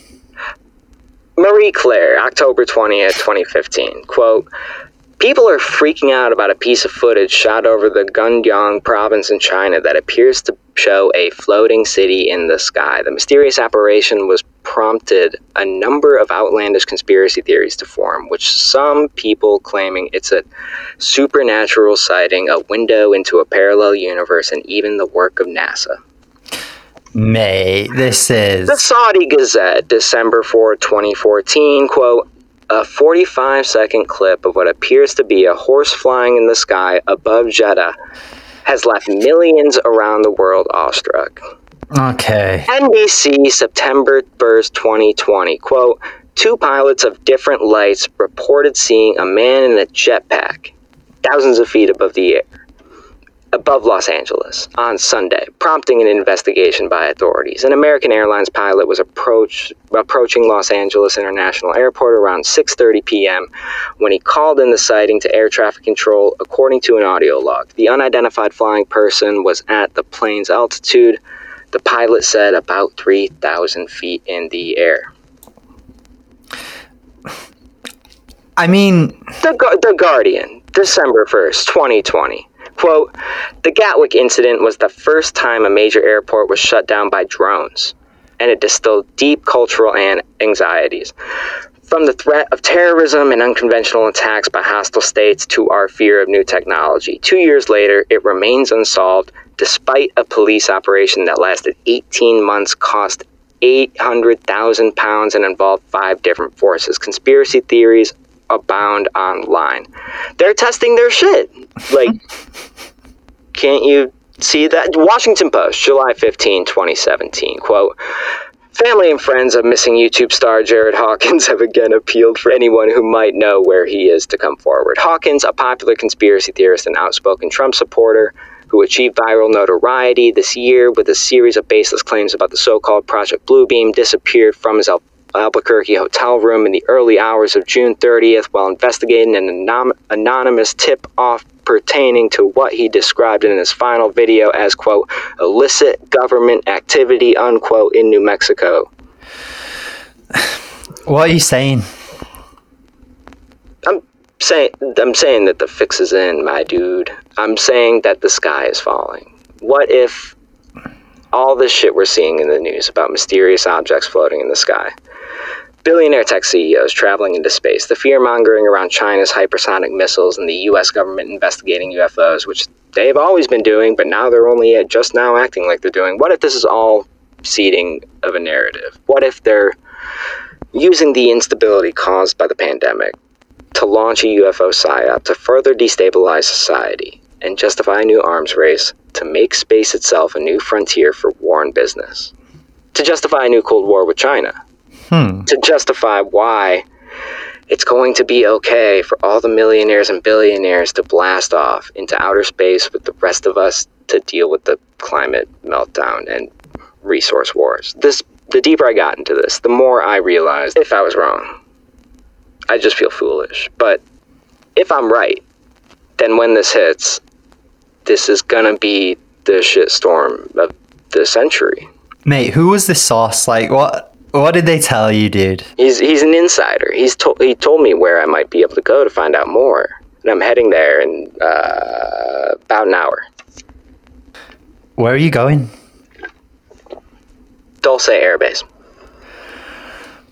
Marie Claire, October 20th, 2015. Quote, People are freaking out about a piece of footage shot over the Guangdong province in China that appears to show a floating city in the sky. The mysterious apparition was prompted a number of outlandish conspiracy theories to form, which some people claiming it's a supernatural sighting, a window into a parallel universe, and even the work of NASA. Mate, this is The Saudi Gazette, December 4, 2014, quote, a 45 second clip of what appears to be a horse flying in the sky above Jeddah has left millions around the world awestruck. okay. NBC, September 1st, 2020, quote, two pilots of different lights reported seeing a man in a jetpack thousands of feet above the air above Los Angeles on Sunday, prompting an investigation by authorities. An American Airlines pilot was approach, approaching Los Angeles International Airport around 6:30 p.m. when he called in the sighting to air traffic control according to an audio log. The unidentified flying person was at the plane's altitude, the pilot said about 3,000 feet in the air. I mean, The, the Guardian, December 1st, 2020. Quote, the Gatwick incident was the first time a major airport was shut down by drones, and it distilled deep cultural an- anxieties. From the threat of terrorism and unconventional attacks by hostile states to our fear of new technology. Two years later, it remains unsolved despite a police operation that lasted 18 months, cost 800,000 pounds, and involved five different forces. Conspiracy theories abound online. They're testing their shit. Like, can't you see that? Washington Post, July 15, 2017. Quote, Family and friends of missing YouTube star Jared Hawkins have again appealed for anyone who might know where he is to come forward. Hawkins, a popular conspiracy theorist and outspoken Trump supporter, who achieved viral notoriety this year with a series of baseless claims about the so called Project Bluebeam, disappeared from his Albuquerque hotel room in the early hours of June 30th while investigating an anom- anonymous tip off pertaining to what he described in his final video as, quote, illicit government activity, unquote, in New Mexico. what are you saying? I'm saying I'm saying that the fix is in, my dude. I'm saying that the sky is falling. What if all this shit we're seeing in the news about mysterious objects floating in the sky, billionaire tech CEOs traveling into space, the fear mongering around China's hypersonic missiles, and the U.S. government investigating UFOs, which they've always been doing, but now they're only just now acting like they're doing. What if this is all seeding of a narrative? What if they're using the instability caused by the pandemic to launch a UFO psyop to further destabilize society and justify a new arms race to make space itself a new frontier for war and business. To justify a new Cold War with China. Hmm. To justify why it's going to be okay for all the millionaires and billionaires to blast off into outer space with the rest of us to deal with the climate meltdown and resource wars. This the deeper I got into this, the more I realized if I was wrong. I just feel foolish. But if I'm right, then when this hits, this is gonna be the shitstorm of the century. Mate, who was the sauce? Like, what? What did they tell you, dude? He's he's an insider. He's told he told me where I might be able to go to find out more, and I'm heading there in uh, about an hour. Where are you going? Dulce Air Base.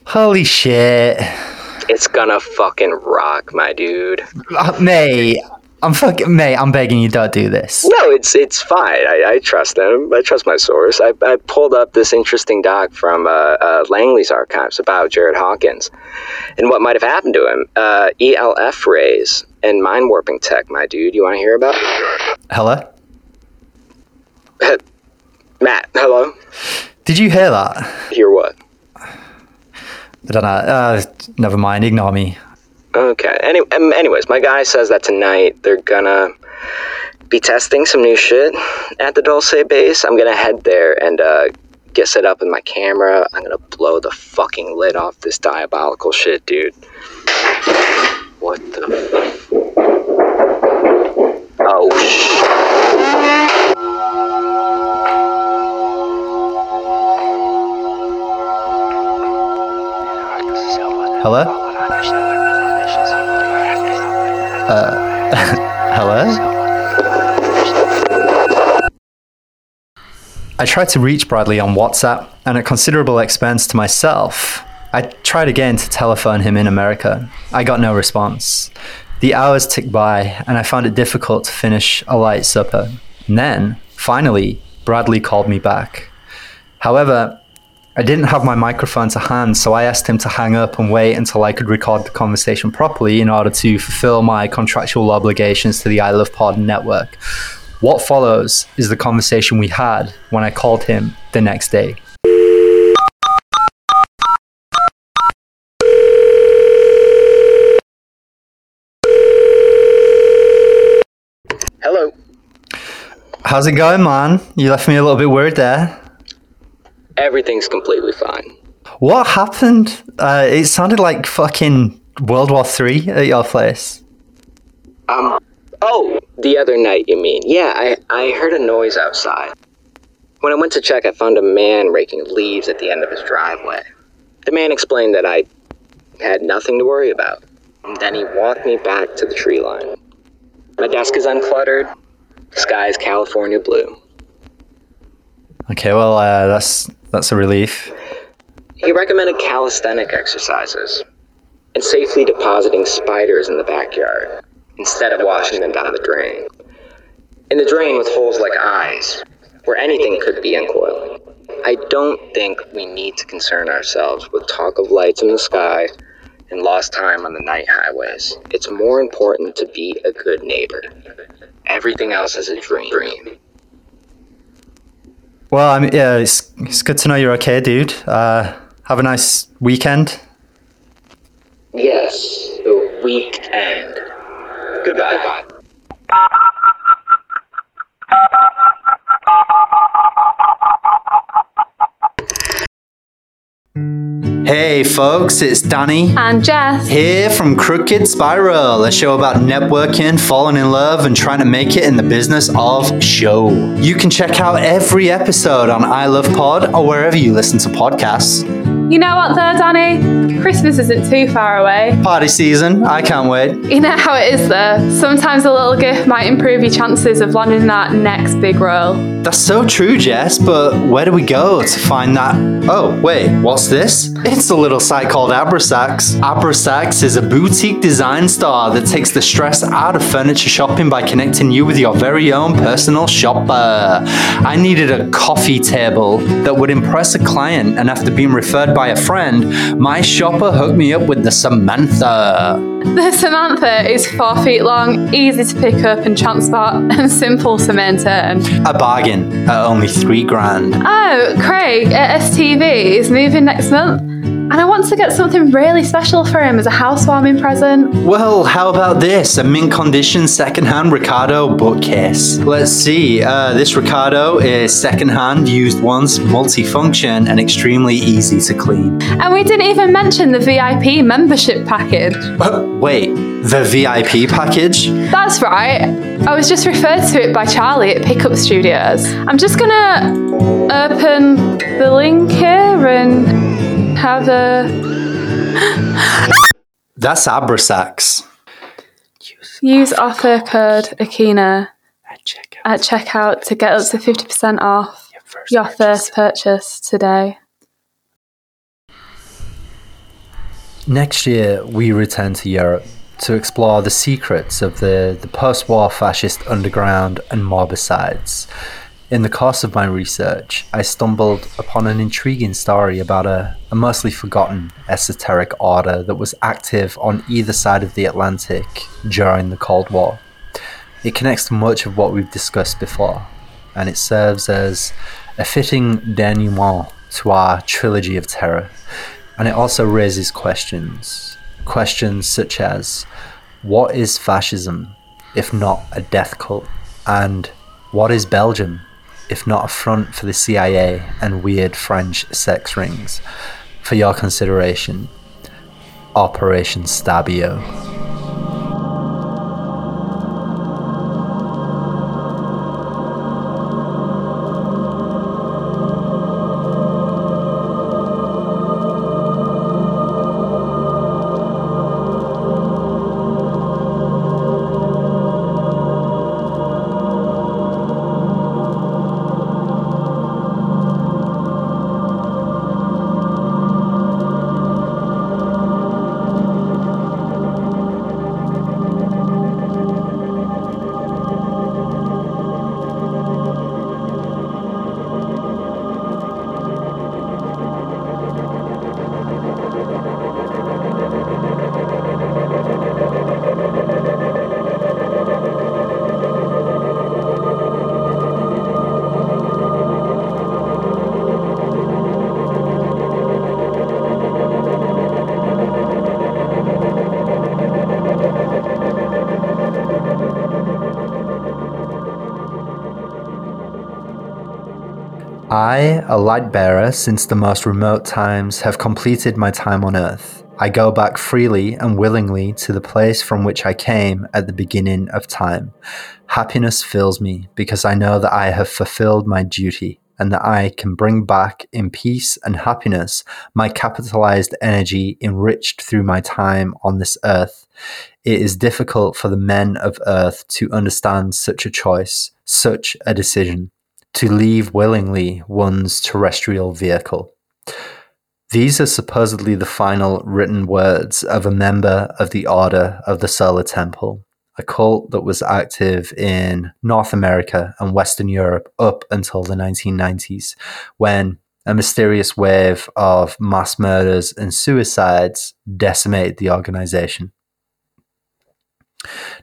Holy shit, It's gonna fucking rock, my dude. uh, mate! I'm fucking mate. I'm begging you, don't do this. No, it's it's fine. I, I trust them. I trust my source. I, I pulled up this interesting doc from uh, uh, Langley's archives about Jared Hawkins and what might have happened to him. Uh, ELF rays and mind warping tech, my dude. You want to hear about? it? Hello? Matt, hello. Did you hear that? Hear what? I don't know. Uh, never mind. Ignore me. Okay. Any, um, anyways, my guy says that tonight they're gonna be testing some new shit at the Dulce base. I'm gonna head there and uh, get set up with my camera. I'm gonna blow the fucking lid off this diabolical shit, dude. What the? Oh. Hello? Uh, hello? I tried to reach Bradley on WhatsApp, and at considerable expense to myself, I tried again to telephone him in America. I got no response. The hours ticked by, and I found it difficult to finish a light supper. And then, finally, Bradley called me back. However, I didn't have my microphone to hand, so I asked him to hang up and wait until I could record the conversation properly in order to fulfill my contractual obligations to the I Love Pardon network. What follows is the conversation we had when I called him the next day. Hello. How's it going, man? You left me a little bit worried there. Everything's completely fine. What happened? Uh, it sounded like fucking World War Three at your place. Um, oh, the other night, you mean? Yeah, I, I heard a noise outside. When I went to check, I found a man raking leaves at the end of his driveway. The man explained that I had nothing to worry about. And then he walked me back to the tree line. My desk is uncluttered. The sky is California blue. Okay, well, uh, that's that's a relief. He recommended calisthenic exercises and safely depositing spiders in the backyard instead of washing them down the drain. In the drain with holes like eyes, where anything could be uncoiling. I don't think we need to concern ourselves with talk of lights in the sky and lost time on the night highways. It's more important to be a good neighbor. Everything else is a dream. Well, I mean, yeah, it's it's good to know you're okay, dude. Uh, have a nice weekend. Yes, the weekend. Goodbye. Hey, folks, it's Danny. And Jess. Here from Crooked Spiral, a show about networking, falling in love, and trying to make it in the business of show. You can check out every episode on I Love Pod or wherever you listen to podcasts. You know what, though, Danny? Christmas isn't too far away. Party season, I can't wait. You know how it is, though. Sometimes a little gift might improve your chances of landing that next big role. That's so true, Jess, but where do we go to find that? Oh, wait, what's this? It's a little site called Abrasax. Abrasax is a boutique design store that takes the stress out of furniture shopping by connecting you with your very own personal shopper. I needed a coffee table that would impress a client, and after being referred by a friend, my shopper hooked me up with the Samantha. The Samantha is four feet long, easy to pick up and transport, and simple to maintain. A bargain at only three grand. Oh, Craig at STV is moving next month. And I want to get something really special for him as a housewarming present. Well, how about this? A mint condition secondhand Ricardo bookcase. Let's see. Uh, this Ricardo is secondhand, used once, multifunction, and extremely easy to clean. And we didn't even mention the VIP membership package. Uh, wait, the VIP package? That's right. I was just referred to it by Charlie at Pickup Studios. I'm just gonna open the link here and have a. That's Abrasax. Use offer code Akina at checkout to get up to 50% off your first purchase today. Next year, we return to Europe to explore the secrets of the, the post war fascist underground and morbicides. In the course of my research, I stumbled upon an intriguing story about a, a mostly forgotten esoteric order that was active on either side of the Atlantic during the Cold War. It connects to much of what we've discussed before, and it serves as a fitting denouement to our trilogy of terror. And it also raises questions. Questions such as what is fascism if not a death cult? And what is Belgium if not a front for the CIA and weird French sex rings? For your consideration, Operation Stabio. A light bearer since the most remote times, have completed my time on earth. I go back freely and willingly to the place from which I came at the beginning of time. Happiness fills me because I know that I have fulfilled my duty and that I can bring back in peace and happiness my capitalized energy enriched through my time on this earth. It is difficult for the men of earth to understand such a choice, such a decision, to leave willingly one's terrestrial vehicle. These are supposedly the final written words of a member of the Order of the Solar Temple, a cult that was active in North America and Western Europe up until the 1990s, when a mysterious wave of mass murders and suicides decimated the organization.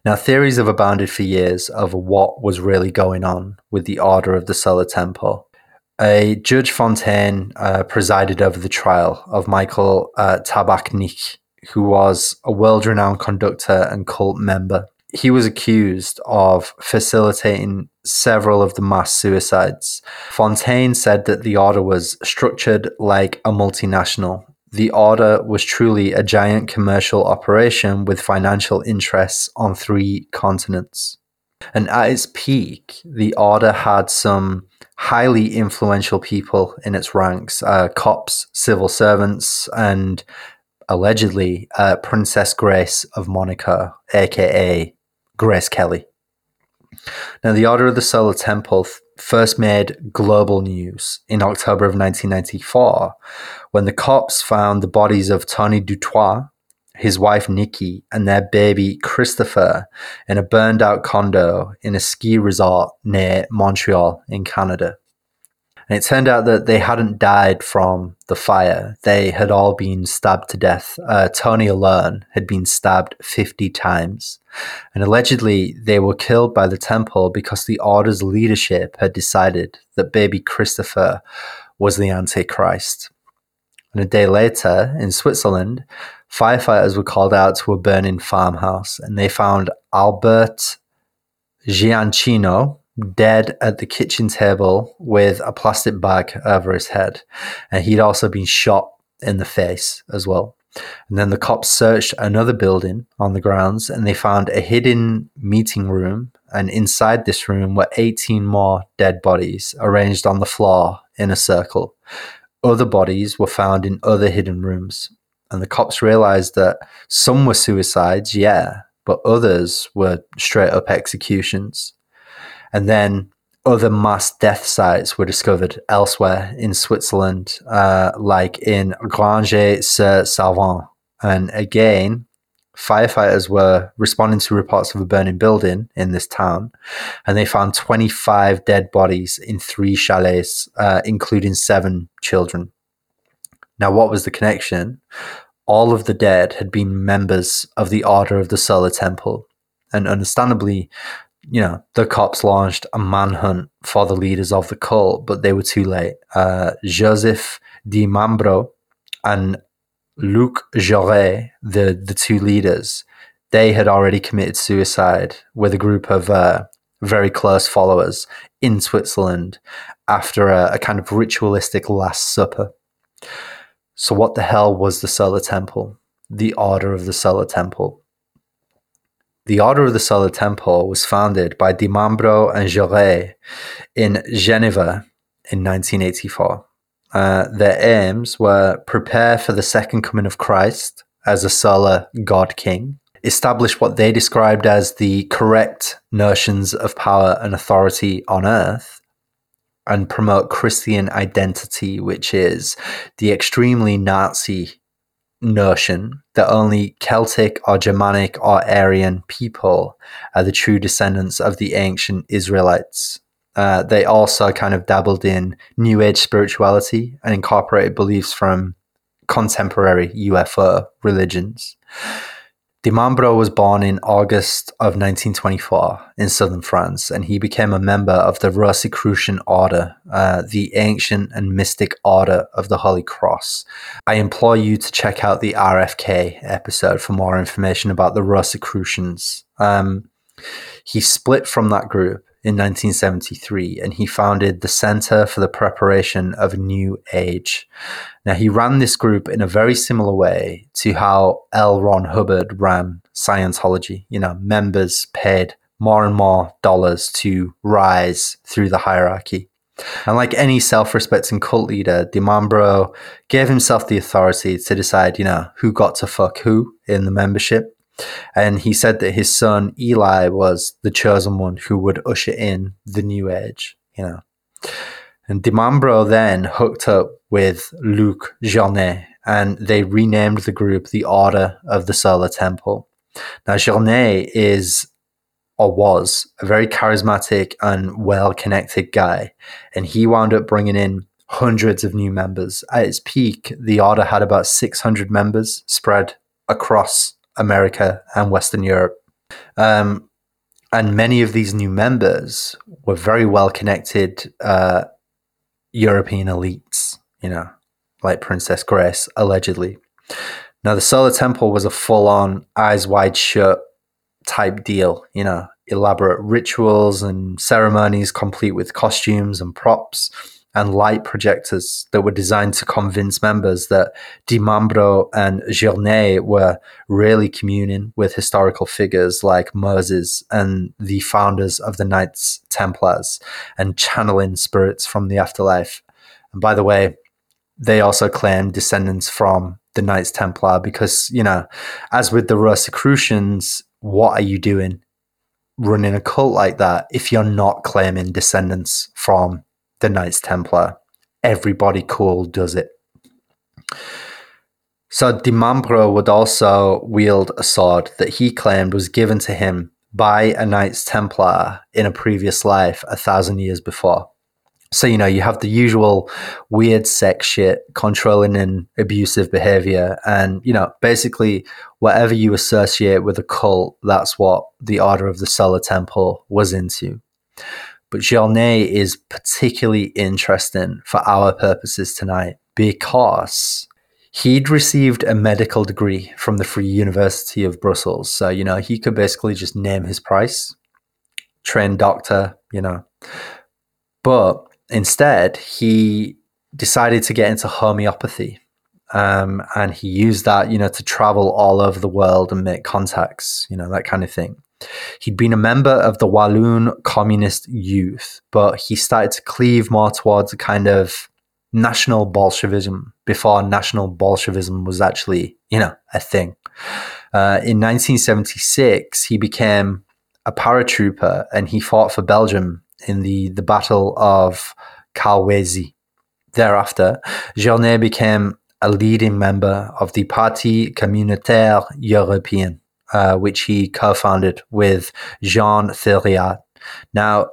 Now, theories have abounded for years of what was really going on with the Order of the Solar Temple a Judge Fontaine uh, presided over the trial of Michael uh, Tabachnik, who was a world renowned conductor and cult member. He was accused of facilitating several of the mass suicides. Fontaine said that the order was structured like a multinational. The order was truly a giant commercial operation with financial interests on three continents. And at its peak, the order had some highly influential people in its ranks uh, cops, civil servants, and allegedly uh, Princess Grace of Monaco, aka Grace Kelly. Now, the Order of the Solar Temple first made global news in October of 1994 when the cops found the bodies of Tony Dutoit, his wife Nikki, and their baby Christopher in a burned out condo in a ski resort near Montreal in Canada. And it turned out that they hadn't died from the fire. They had all been stabbed to death. Uh, Tony alone had been stabbed 50 times. And allegedly, they were killed by the temple because the order's leadership had decided that baby Christopher was the Antichrist. And a day later, in Switzerland, Firefighters were called out to a burning farmhouse and they found Albert Giancino dead at the kitchen table with a plastic bag over his head. And he'd also been shot in the face as well. And then the cops searched another building on the grounds and they found a hidden meeting room. And inside this room were 18 more dead bodies arranged on the floor in a circle. Other bodies were found in other hidden rooms and the cops realized that some were suicides, yeah, but others were straight up executions. And then other mass death sites were discovered elsewhere in Switzerland, uh, like in Granges-sur-Salvan. And again, firefighters were responding to reports of a burning building in this town, and they found 25 dead bodies in three chalets, uh, including seven children. Now, what was the connection? All of the dead had been members of the Order of the Solar Temple, and understandably, you know, the cops launched a manhunt for the leaders of the cult, but they were too late. Uh, Joseph Di Mambro and Luc Jouret, the, the two leaders, they had already committed suicide with a group of uh, very close followers in Switzerland after a, a kind of ritualistic Last Supper. So, what the hell was the Solar Temple? The Order of the Solar Temple. The Order of the Solar Temple was founded by Di Mambro and Jouret in Geneva in 1984. Uh, their aims were prepare for the second coming of Christ as a solar God King, establish what they described as the correct notions of power and authority on earth, and promote Christian identity, which is the extremely Nazi notion that only Celtic or Germanic or Aryan people are the true descendants of the ancient Israelites. Uh, they also kind of dabbled in New Age spirituality and incorporated beliefs from contemporary UFO religions. Di Mambro was born in August of 1924 in southern France, and he became a member of the Rosicrucian Order, uh, the ancient and mystic order of the Holy Cross. I implore you to check out the RFK episode for more information about the Rosicrucians. Um, he split from that group in 1973 and he founded the Center for the Preparation of a New Age. Now, he ran this group in a very similar way to how L. Ron Hubbard ran Scientology. You know, members paid more and more dollars to rise through the hierarchy. And like any self respecting cult leader, Di Mambro gave himself the authority to decide, you know, who got to fuck who in the membership. And he said that his son Eli was the chosen one who would usher in the new age, you know. And Di Mambro then hooked up with Luc Journet and they renamed the group the Order of the Solar Temple. Now, Journet is or was a very charismatic and well connected guy, and he wound up bringing in hundreds of new members. At its peak, the Order had about 600 members spread across America and Western Europe. Um, and many of these new members were very well connected uh, European elites, you know, like Princess Grace, allegedly. Now, the Solar Temple was a full on, eyes wide shut type deal, you know, elaborate rituals and ceremonies complete with costumes and props and light projectors that were designed to convince members that Di Mambro and Journet were really communing with historical figures like Moses and the founders of the Knights Templars and channeling spirits from the afterlife. And by the way, they also claim descendants from the Knights Templar because, you know, as with the Rosicrucians, what are you doing running a cult like that if you're not claiming descendants from the Knights Templar. Everybody cool does it. So Di Mambro would also wield a sword that he claimed was given to him by a Knights Templar in a previous life a thousand years before. So, you know, you have the usual weird sex shit, controlling and abusive behavior. And, you know, basically, whatever you associate with a cult, that's what the Order of the Solar Temple was into. But Journet is particularly interesting for our purposes tonight because he'd received a medical degree from the Free University of Brussels. So, you know, he could basically just name his price, trained doctor, you know. But instead, he decided to get into homeopathy. Um, and he used that, you know, to travel all over the world and make contacts, you know, that kind of thing. He'd been a member of the Walloon Communist Youth, but he started to cleave more towards a kind of national Bolshevism before national Bolshevism was actually, you know, a thing. Uh, in 1976, he became a paratrooper and he fought for Belgium in the, the Battle of Kolwezi. Thereafter, Journet became a leading member of the Parti Communautaire Européen uh, which he co-founded with Jean Thiriart. Now,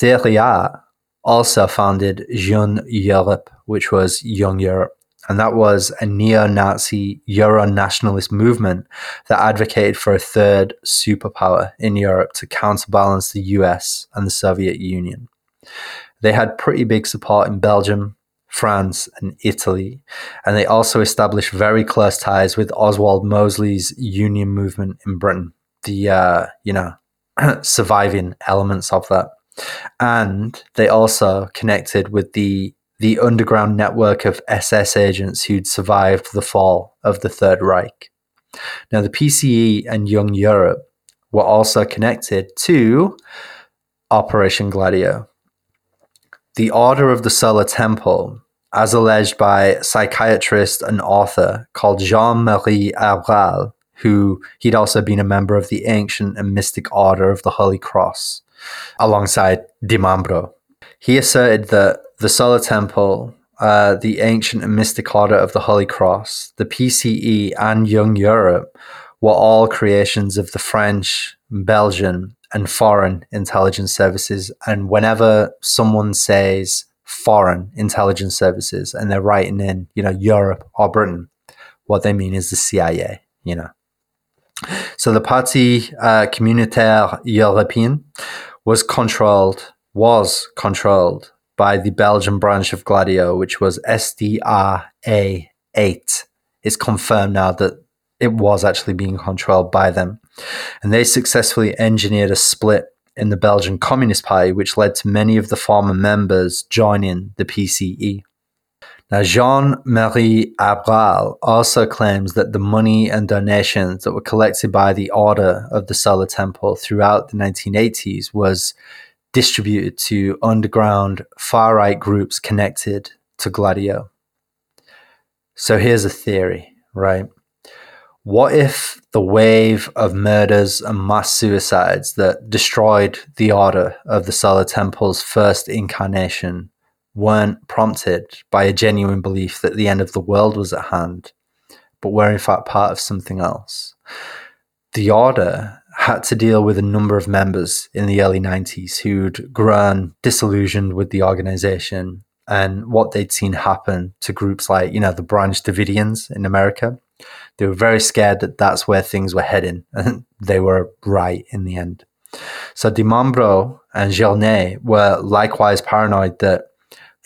Thiriart also founded Jeune Europe, which was Young Europe. And that was a neo Nazi Euro nationalist movement that advocated for a third superpower in Europe to counterbalance the US and the Soviet Union. They had pretty big support in Belgium, France, and Italy. And they also established very close ties with Oswald Mosley's union movement in Britain, the, uh, you know, surviving elements of that. And they also connected with the the underground network of SS agents who'd survived the fall of the Third Reich. Now, the PCE and Young Europe were also connected to Operation Gladio, the Order of the Solar Temple, as alleged by psychiatrist and author called Jean-Marie Abgrall, who he'd also been a member of the ancient and mystic Order of the Holy Cross, alongside Di Mambro. He asserted that the Solar Temple, uh, the ancient and mystic Order of the Holy Cross, the PCE, and Young Europe were all creations of the French, Belgian, and foreign intelligence services. And whenever someone says foreign intelligence services and they're writing in, you know, Europe or Britain, what they mean is the CIA, you know. So the Parti uh, Communautaire Européen was controlled, was controlled by the Belgian branch of Gladio, which was SDRA 8. It's confirmed now that it was actually being controlled by them. And they successfully engineered a split in the Belgian Communist Party, which led to many of the former members joining the PCE. Now, Jean Marie Abgrall also claims that the money and donations that were collected by the Order of the Solar Temple throughout the 1980s was distributed to underground far right groups connected to Gladio. So here's a theory, right? What if the wave of murders and mass suicides that destroyed the Order of the Solar Temple's first incarnation weren't prompted by a genuine belief that the end of the world was at hand, but were in fact part of something else. The Order had to deal with a number of members in the early 90s who'd grown disillusioned with the organization and what they'd seen happen to groups like, you know, the Branch Davidians in America. They were very scared that that's where things were heading, and they were right in the end. So Di Mambro and Journet were likewise paranoid that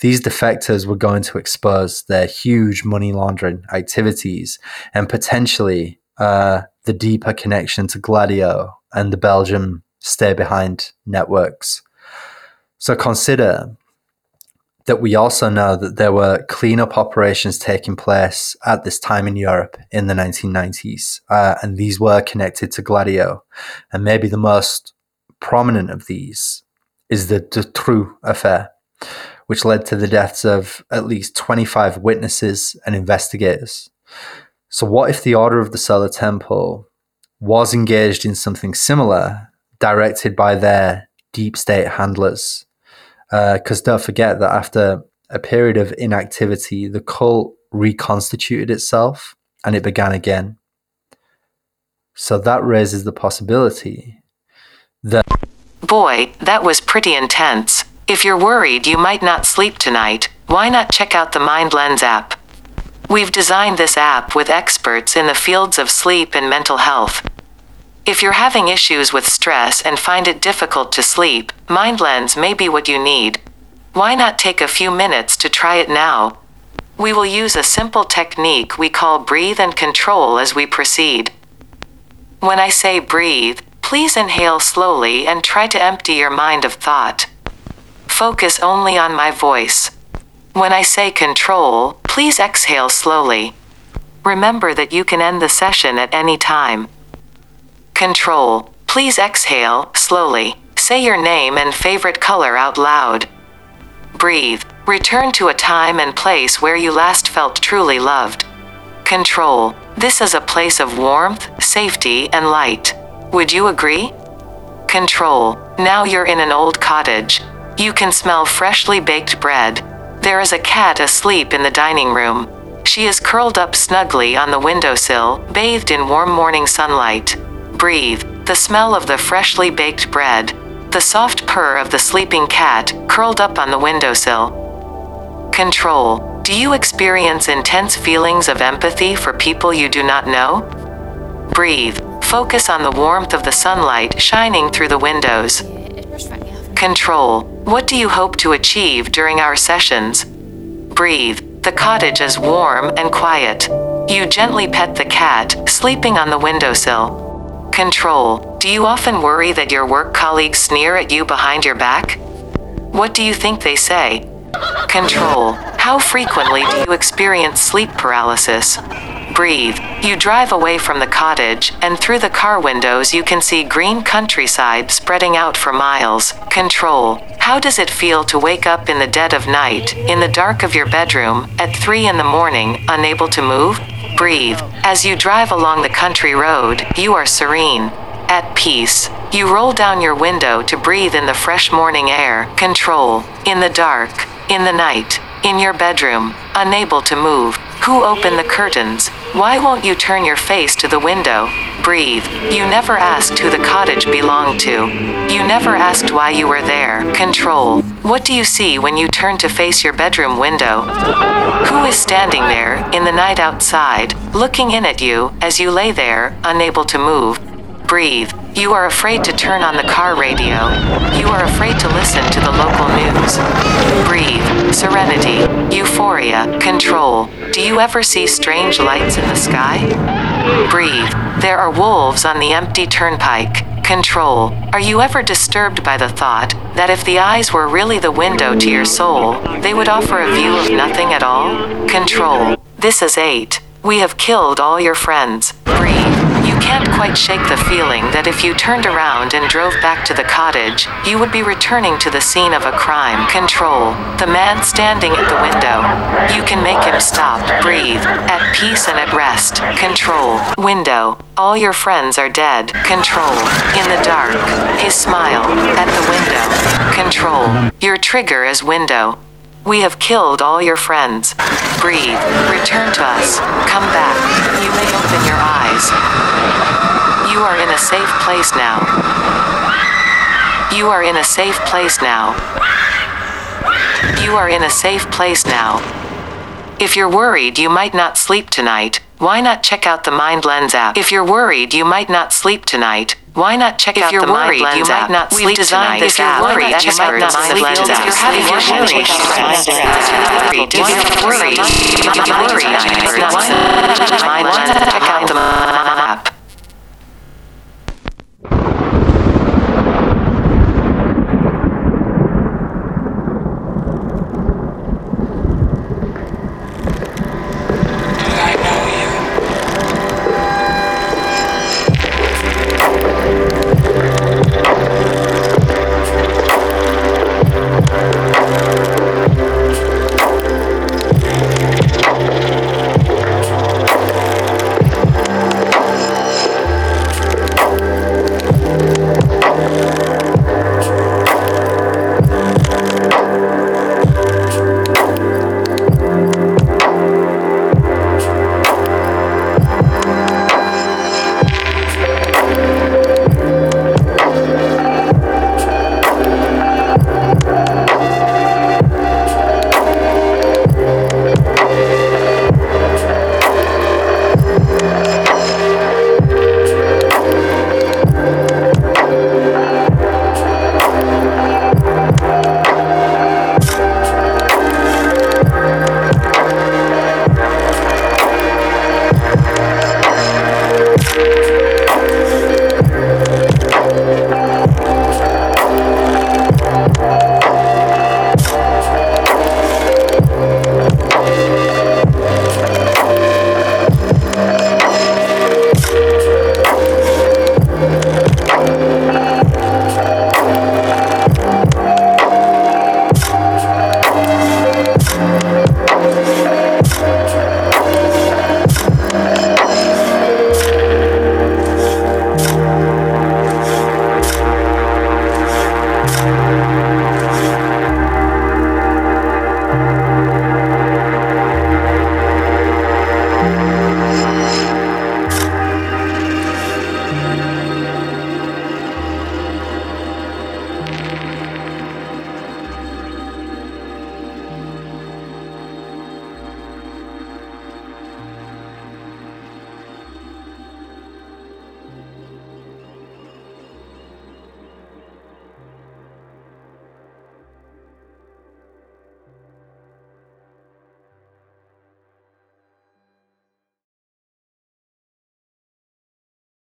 these defectors were going to expose their huge money laundering activities and potentially uh, the deeper connection to Gladio and the Belgium stay behind networks. So consider that we also know that there were cleanup operations taking place at this time in Europe in the 1990s, uh, and these were connected to Gladio. And maybe the most prominent of these is the Dutroux affair, which led to the deaths of at least 25 witnesses and investigators. So, what if the Order of the Solar Temple was engaged in something similar, directed by their deep state handlers? Because uh, don't forget that after a period of inactivity, the cult reconstituted itself and it began again. So that raises the possibility that. Boy, that was pretty intense. If you're worried you might not sleep tonight, why not check out the Mind Lens app? We've designed this app with experts in the fields of sleep and mental health. If you're having issues with stress and find it difficult to sleep, Mind Lens may be what you need. Why not take a few minutes to try it now? We will use a simple technique we call breathe and control as we proceed. When I say breathe, please inhale slowly and try to empty your mind of thought. Focus only on my voice. When I say control, please exhale slowly. Remember that you can end the session at any time. Control. Please exhale slowly. Say your name and favorite color out loud. Breathe. Return to a time and place where you last felt truly loved. Control. This is a place of warmth, safety, and light. Would you agree? Control. Now you're in an old cottage. You can smell freshly baked bread. There is a cat asleep in the dining room. She is curled up snugly on the windowsill, bathed in warm morning sunlight. Breathe the smell of the freshly baked bread, the soft purr of the sleeping cat, curled up on the windowsill. Control. Do you experience intense feelings of empathy for people you do not know? Breathe. Focus on the warmth of the sunlight shining through the windows. Control. What do you hope to achieve during our sessions? Breathe. The cottage is warm and quiet. You gently pet the cat, sleeping on the windowsill. Control. Do you often worry that your work colleagues sneer at you behind your back? What do you think they say? Control. How frequently do you experience sleep paralysis? Breathe. You drive away from the cottage, and through the car windows you can see green countryside spreading out for miles. Control. How does it feel to wake up in the dead of night, in the dark of your bedroom, at 3 in the morning, unable to move? Breathe. As you drive along the country road, you are serene. At peace. You roll down your window to breathe in the fresh morning air. Control. In the dark. In the night. In your bedroom. Unable to move. Who opened the curtains? Why won't you turn your face to the window? Breathe. You never asked who the cottage belonged to. You never asked why you were there. Control. What do you see when you turn to face your bedroom window? Who is standing there, in the night outside, looking in at you, as you lay there, unable to move? Breathe. You are afraid to turn on the car radio. You are afraid to listen to the local news. Breathe. Serenity. Euphoria. Control. Do you ever see strange lights in the sky? Breathe. There are wolves on the empty turnpike. Control. Are you ever disturbed by the thought that if the eyes were really the window to your soul, they would offer a view of nothing at all? Control. This is 8. We have killed all your friends. Breathe. You can't quite shake the feeling that if you turned around and drove back to the cottage, you would be returning to the scene of a crime. Control. The man standing at the window. You can make him stop, breathe, at peace and at rest. Control. Window. All your friends are dead. Control. In the dark. His smile. At the window. Control. Your trigger is window. We have killed all your friends. Breathe. Return to us. Come back. You may open your eyes. You are in a safe place now. You are in a safe place now. You are in a safe place now. If you're worried you might not sleep tonight, why not check out the Mind Lens app? If you're worried you might not sleep tonight, why not check if out you're the worried? Mind you might not sleep tonight. If you're worried, you might not sleep. If you're having your worried, if you're worried, if you're worried, if you're worried, why not check out the map?